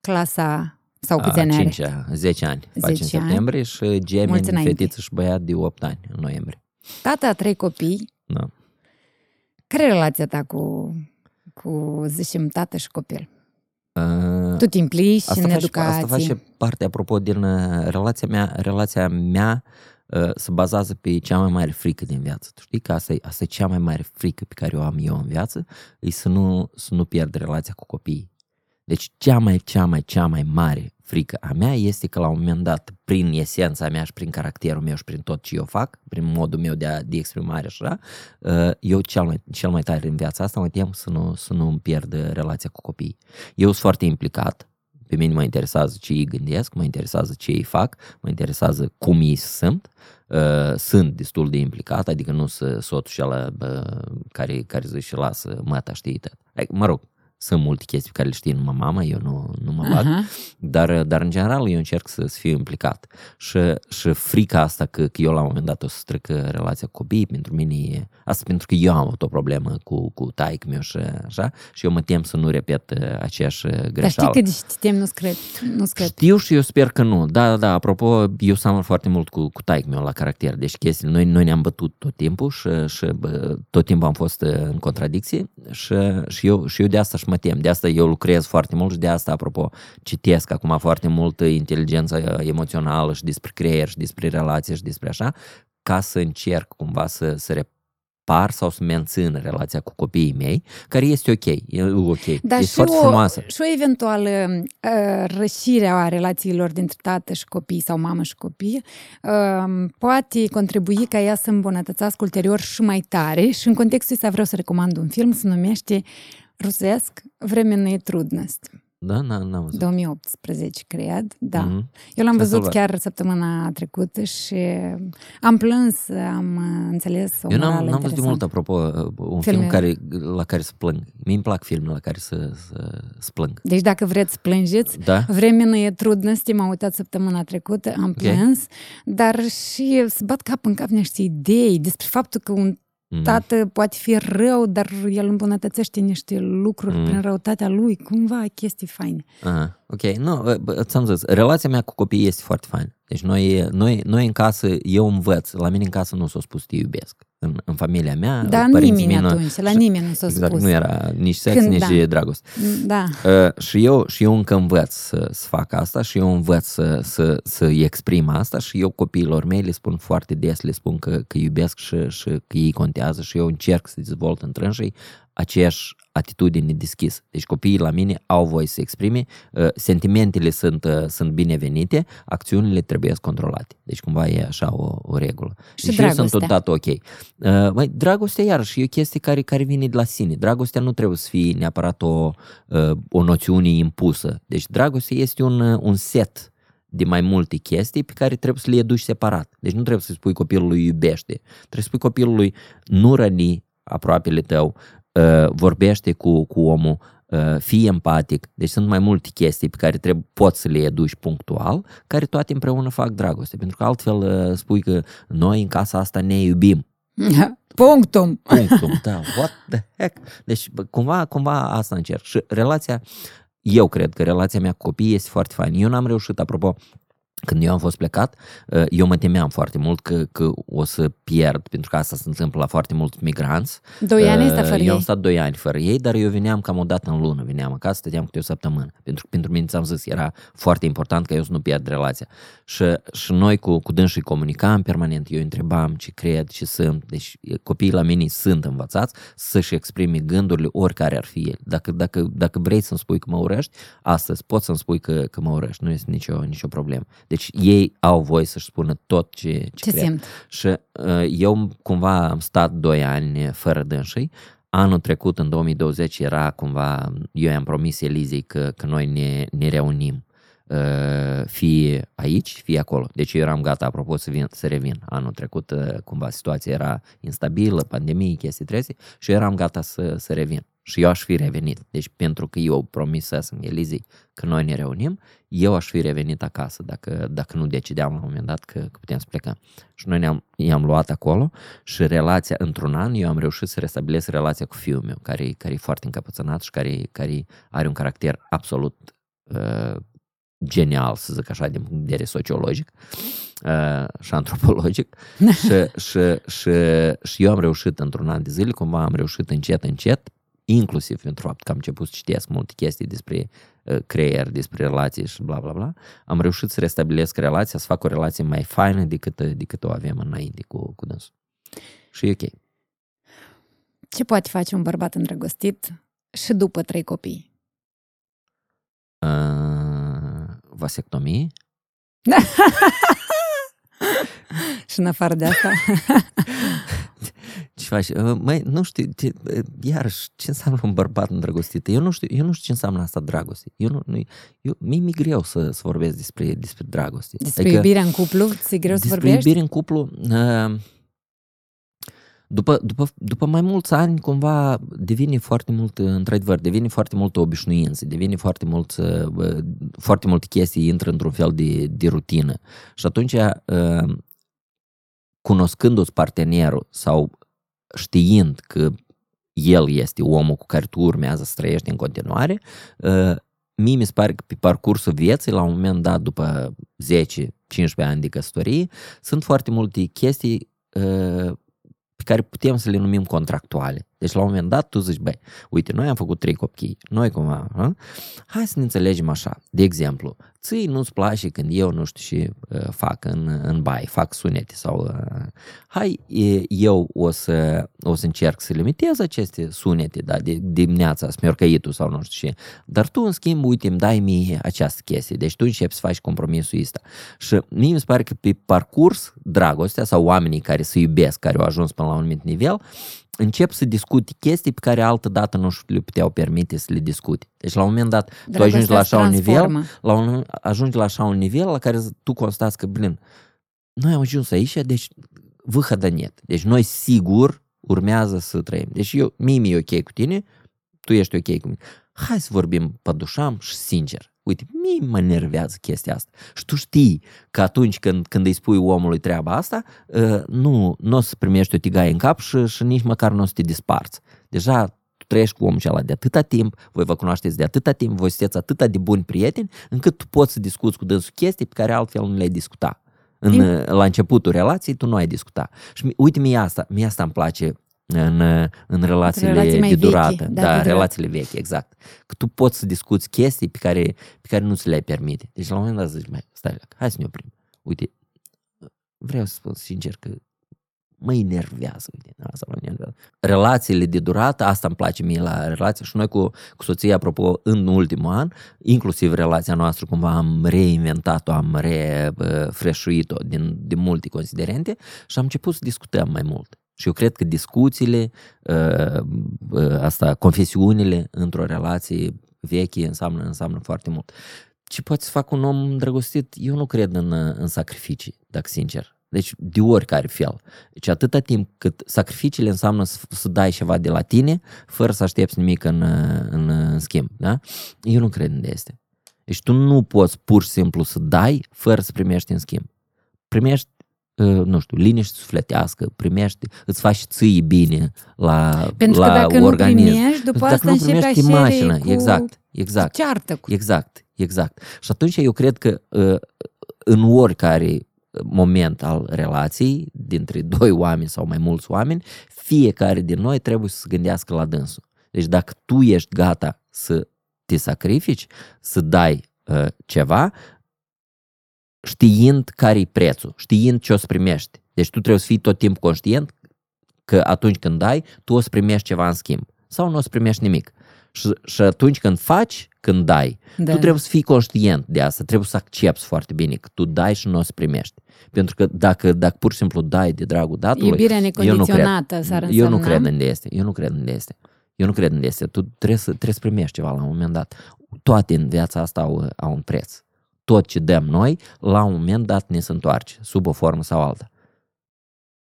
S1: clasa Sau câți
S2: a
S1: ani are?
S2: 5 10 ani. Face în
S1: 10 ani.
S2: septembrie și gemeni,
S1: Mulți înainte.
S2: fetiță și băiat de 8 ani în noiembrie.
S1: Tata a trei copii.
S2: Da.
S1: Care e relația ta cu, cu zicem, tată și copil?
S2: Uh,
S1: Tu te implici în
S2: face,
S1: educație.
S2: asta face parte, apropo, din uh, relația mea, relația mea uh, se bazează pe cea mai mare frică din viață. Tu știi că asta e, asta e cea mai mare frică pe care o am eu în viață, e să nu, să nu pierd relația cu copiii. Deci cea mai, cea mai, cea mai mare frică a mea este că la un moment dat, prin esența mea și prin caracterul meu și prin tot ce eu fac, prin modul meu de, a, de exprimare așa, uh, eu cel mai, cel mai tare în viața asta mă tem să nu, să nu îmi pierd relația cu copiii. Eu sunt foarte implicat, pe mine mă interesează ce ei gândesc, mă interesează ce ei fac, mă interesează cum ei sunt, uh, sunt destul de implicat, adică nu sunt soțul și ăla uh, care, care zice și lasă măta știi tot. Adică, mă rog, sunt multe chestii pe care le știe numai mama, eu nu, nu mă bag,
S1: Aha.
S2: dar, dar în general eu încerc să, să fiu implicat și, și frica asta că, că eu la un moment dat o să stric relația cu copiii, pentru mine e, asta pentru că eu am avut o problemă cu, cu taic meu și așa și eu mă tem să nu repet uh, aceeași
S1: Dar știi
S2: greșeală.
S1: că de ce te nu cred. Nu cred.
S2: Știu și eu sper că nu. Da, da, da. Apropo, eu seamăn foarte mult cu, cu taic meu la caracter. Deci chestii, noi, noi ne-am bătut tot timpul și, și bă, tot timpul am fost uh, în contradicție și, și, eu, și eu de asta și mă tem. De asta eu lucrez foarte mult și de asta, apropo, citesc acum foarte mult inteligența emoțională și despre creier și despre relații și despre așa, ca să încerc cumva să, să repar sau să mențin relația cu copiii mei, care este ok, e ok,
S1: Dar
S2: e
S1: și
S2: foarte
S1: o,
S2: frumoasă.
S1: și o eventuală uh, rășire a relațiilor dintre tată și copii sau mamă și copii uh, poate contribui ca ea să îmbunătățească ulterior și mai tare și în contextul ăsta vreau să recomand un film, se numește rusesc Vremenные трудности.
S2: Da, n-am văzut.
S1: 2018, cred, da.
S2: Mhm.
S1: Eu l-am
S2: Să
S1: văzut
S2: văd.
S1: chiar săptămâna trecută și am plâns, am uh, înțeles o
S2: Eu n-am,
S1: morală
S2: n-am văzut de mult,
S1: interesantă.
S2: apropo, un
S1: Filme.
S2: film care, la care să plâng. Mie îmi plac filme la care să, să, să plâng.
S1: Deci dacă vreți să plângeți,
S2: Da?
S1: Vremenные трудности, m-am uitat săptămâna trecută, am
S2: Ok.
S1: plâns, dar și să bat cap în cap niște idei despre faptul că un
S2: Mm.
S1: tată poate fi rău, dar el îmbunătățește niște lucruri
S2: Mm.
S1: prin răutatea lui, cumva chestii faine.
S2: Aha, ok. Nu, bă, bă, ți-am zis, relația mea cu copiii este foarte faină. Deci noi, noi, noi în casă, eu învăț, la mine în casă nu s-a spus te iubesc. În, în familia mea,
S1: Dar
S2: părinții
S1: nimeni
S2: mei nu-
S1: atunci, la nimeni nu s-a
S2: Exact,
S1: spus.
S2: nu era nici sex,
S1: Când,
S2: nici
S1: da.
S2: dragoste.
S1: Da.
S2: Uh, și, eu, și eu încă învăț să, să fac asta și eu învăț să, să, să exprim asta și eu copiilor mei le spun foarte des, le spun că, că iubesc și, și că ei contează și eu încerc să dezvolt în trânsii aceeași atitudine deschisă. Deci copiii la mine au voie să exprime, uh, sentimentele sunt, uh, sunt binevenite, acțiunile trebuie controlate. Deci cumva e așa o, o regulă.
S1: Și
S2: deci eu sunt
S1: dragostea.
S2: totodată ok. Uh, Măi, dragostea iarăși e o chestie care, care vine de la sine. Dragostea nu trebuie să fie neapărat o, uh, o noțiune impusă. Deci dragostea este un, uh, un set de mai multe chestii pe care trebuie să le educi separat. Deci nu trebuie să spui copilului iubește. Trebuie să spui copilului nu răni aproapele tău, uh, vorbește cu, cu omul, uh, fii empatic. Deci sunt mai multe chestii pe care trebuie, poți să le educi punctual, care toate împreună fac dragoste. Pentru că altfel uh, spui că noi în casa asta ne iubim.
S1: Punctum.
S2: Punctum, da, what the heck? Deci bă, cumva, cumva asta încerc. Și relația, eu cred că relația mea cu copiii este foarte faină. Eu n-am reușit, apropo, când eu am fost plecat, uh, eu mă temeam foarte mult că, că o să pierd, pentru că asta se întâmplă la foarte mulți migranți.
S1: Doi ani ăsta
S2: Uh,
S1: fără
S2: Eu am
S1: ei.
S2: stat doi ani fără ei, dar eu veneam cam o dată în lună, veneam acasă, stăteam câte o săptămână. Pentru că pentru mine, ți-am zis, era foarte important ca eu să nu pierd relația. Și, și noi cu, cu dânsii comunicam permanent, eu îi întrebam ce cred, ce sunt. Deci copiii la mine sunt învățați să-și exprime gândurile oricare ar fi el. Dacă, dacă, dacă vrei să-mi spui că mă urăști, astăzi poți să-mi spui că, că mă urăști, nu este nicio, nicio problemă. Deci ei au voie să-și spună tot ce, ce,
S1: Ce
S2: cred.
S1: simt?
S2: Și uh, eu cumva am stat doi ani fără dânsii. Anul trecut, în 2020, era cumva, eu i-am promis Elizei că, că noi ne, ne reunim uh, fie aici, fie acolo. Deci eu eram gata, apropo, să, vin, să revin. Anul trecut, uh, cumva, situația era instabilă, pandemie, chestii trese și eu eram gata să, să revin. Și eu aș fi revenit. Deci pentru că eu promisesem Elizei că noi ne reunim, eu aș fi revenit acasă dacă, dacă nu decideam la un moment dat că, că putem să plecăm. Și noi ne-am, i-am luat acolo și relația, într-un an, eu am reușit să restabilesc relația cu fiul meu, care, care e foarte încăpățânat și care, care are un caracter absolut uh, genial, să zic așa, din punct de vedere sociologic uh, și antropologic și, și, și, și eu am reușit într-un an de zile, cumva am reușit încet, încet, inclusiv pentru fapt că am început să citesc multe chestii despre uh, creier, despre relații și bla bla bla, am reușit să restabilesc relația, să fac o relație mai faină decât, decât o avem înainte cu, cu dânsul. Și e ok.
S1: Ce poate face un bărbat îndrăgostit și după trei copii?
S2: Uh, vasectomie?
S1: și în afară de asta?
S2: ce faci? Uh, Măi, nu știu, te, uh, iarăși, ce înseamnă un bărbat îndrăgostit? Eu nu știu, eu nu știu ce înseamnă asta dragoste. Eu nu, nu eu, mie mi greu să, să vorbesc despre, despre dragoste.
S1: Despre adică, iubirea în cuplu? Ți-e greu să vorbești?
S2: Despre iubire în cuplu, uh, după, după, după mai mulți ani, cumva devine foarte mult, într-adevăr, devine foarte multă obișnuință, devine foarte mult, foarte multe chestii intră într-un fel de, de rutină. Și atunci, cunoscându-ți partenerul sau știind că el este omul cu care tu urmează să trăiești în continuare, mie mi se pare că pe parcursul vieții, la un moment dat, după 10-15 ani de căsătorie, sunt foarte multe chestii pe care putem să le numim contractuale. Deci la un moment dat tu zici, băi, uite, noi am făcut trei copii, noi cum, a? hai să ne înțelegem așa. De exemplu, ții nu-ți place când eu nu știu și uh, fac în, în bai, fac sunete sau uh, hai eu o să, o să încerc să limitez aceste sunete, da, de dimineața, smiorcăitul sau nu știu ce, dar tu în schimb, uite, îmi dai mie această chestie, deci tu începi să faci compromisul ăsta. Și mie mi se pare că pe parcurs dragostea sau oamenii care se iubesc, care au ajuns până la un anumit nivel, încep să discute chestii pe care altă dată nu le puteau permite să le discute. Deci la un moment dat Dragostea tu ajungi la așa un nivel, la un, ajungi la așa un nivel la care tu constați că, blin, noi am ajuns aici, deci vâhădănet. Deci noi sigur urmează să trăim. Deci eu, mie mi-e ok cu tine, tu ești ok cu mine. Hai să vorbim pădușam și sincer. Uite, mie mă nervează chestia asta. Și tu știi că atunci când, când îi spui omului treaba asta, uh, nu, nu o să primești o tigaie în cap și, și nici măcar nu o să te disparți. Deja tu trăiești cu omul acela de atâta timp, voi vă cunoașteți de atâta timp, voi sunteți atât de buni prieteni, încât tu poți să discuți cu dânsul chestii pe care altfel nu le-ai discuta. În, la începutul relației tu nu ai discuta. Și uite, mie asta, mie asta îmi place în, în relațiile Relații de durată. Vechi, da, da relațiile vechi, exact. Că tu poți să discuți chestii pe care, pe care nu ți le-ai permite. Deci la un moment dat zici, mai, stai, hai să ne oprim. Uite, vreau să spun sincer că mă enervează, uite, asta mă enervează. Relațiile de durată, asta îmi place mie la relație și noi cu, cu soția, apropo, în ultimul an, inclusiv relația noastră, cumva am reinventat-o, am refreșuit-o din, din multe considerente și am început să discutăm mai mult. Și eu cred că discuțiile, uh, uh, asta, confesiunile într-o relație veche înseamnă, înseamnă foarte mult. Ce poate să fac un om îndrăgostit? Eu nu cred în, în sacrificii, dacă sincer. Deci de oricare fel. Deci atâta timp cât sacrificiile înseamnă să, să dai ceva de la tine, fără să aștepți nimic în, în, în schimb. Da? Eu nu cred în de este. Deci tu nu poți pur și simplu să dai fără să primești în schimb. Primești Ă, nu știu, liniște sufletească, primești, îți faci ții bine la,
S1: Pentru
S2: la
S1: că dacă
S2: organism.
S1: nu primești, după
S2: Pentru
S1: asta
S2: dacă nu primești imagină,
S1: cu...
S2: exact, exact.
S1: Ceartă cu...
S2: Exact, exact. Și atunci eu cred că ă, în oricare moment al relației dintre doi oameni sau mai mulți oameni, fiecare din noi trebuie să se gândească la dânsul. Deci dacă tu ești gata să te sacrifici, să dai uh, ceva, știind care-i prețul, știind ce o să primești. Deci tu trebuie să fii tot timpul conștient că atunci când dai, tu o să primești ceva în schimb. Sau nu o să primești nimic. Și, și atunci când faci, când dai, da. tu trebuie să fii conștient de asta, trebuie să accepti foarte bine că tu dai și nu o să primești. Pentru că dacă, dacă pur și simplu dai de dragul datului,
S1: Iubirea necondiționată
S2: eu nu
S1: cred,
S2: Eu nu cred în este. Eu nu cred în este. Eu nu cred în este. Tu trebuie să, trebuie să primești ceva la un moment dat. Toate în viața asta au, au un preț tot ce dăm noi, la un moment dat ne se întoarce, sub o formă sau alta.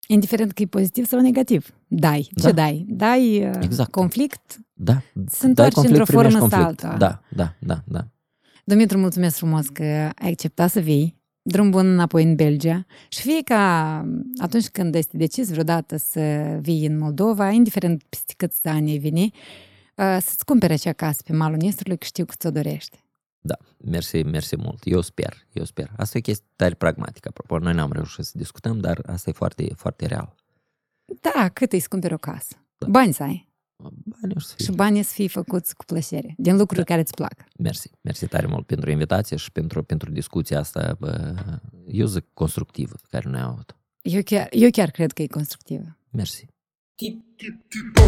S1: Indiferent că e pozitiv sau negativ. Dai. Da. Ce dai? Dai uh, exact. conflict?
S2: Da.
S1: Se întoarce într-o formă
S2: conflict.
S1: sau alta.
S2: Da, da, da, da.
S1: Dumitru, mulțumesc frumos că ai acceptat să vii. Drum bun înapoi în Belgia și fie ca atunci când este decis vreodată să vii în Moldova, indiferent peste câți ani ai veni, uh, să-ți cumpere acea casă pe malul Nistrului, că știu că ți-o dorește.
S2: Da, mersi, mersi mult. Eu sper, eu sper. Asta e o chestie tare pragmatică, apropo. Noi n-am reușit să discutăm, dar asta e foarte, foarte real.
S1: Da, cât îi cumperi o casă? Da. Bani să ai.
S2: Bani o să fie.
S1: Și banii să fie făcuți cu plăcere, din lucruri da. care îți plac.
S2: Mersi, mersi tare mult pentru invitație și pentru, pentru discuția asta, bă, eu zic, constructivă pe care noi am avut.
S1: Eu chiar, eu chiar cred că e constructivă.
S2: Mersi.
S3: Tip, tip, tip,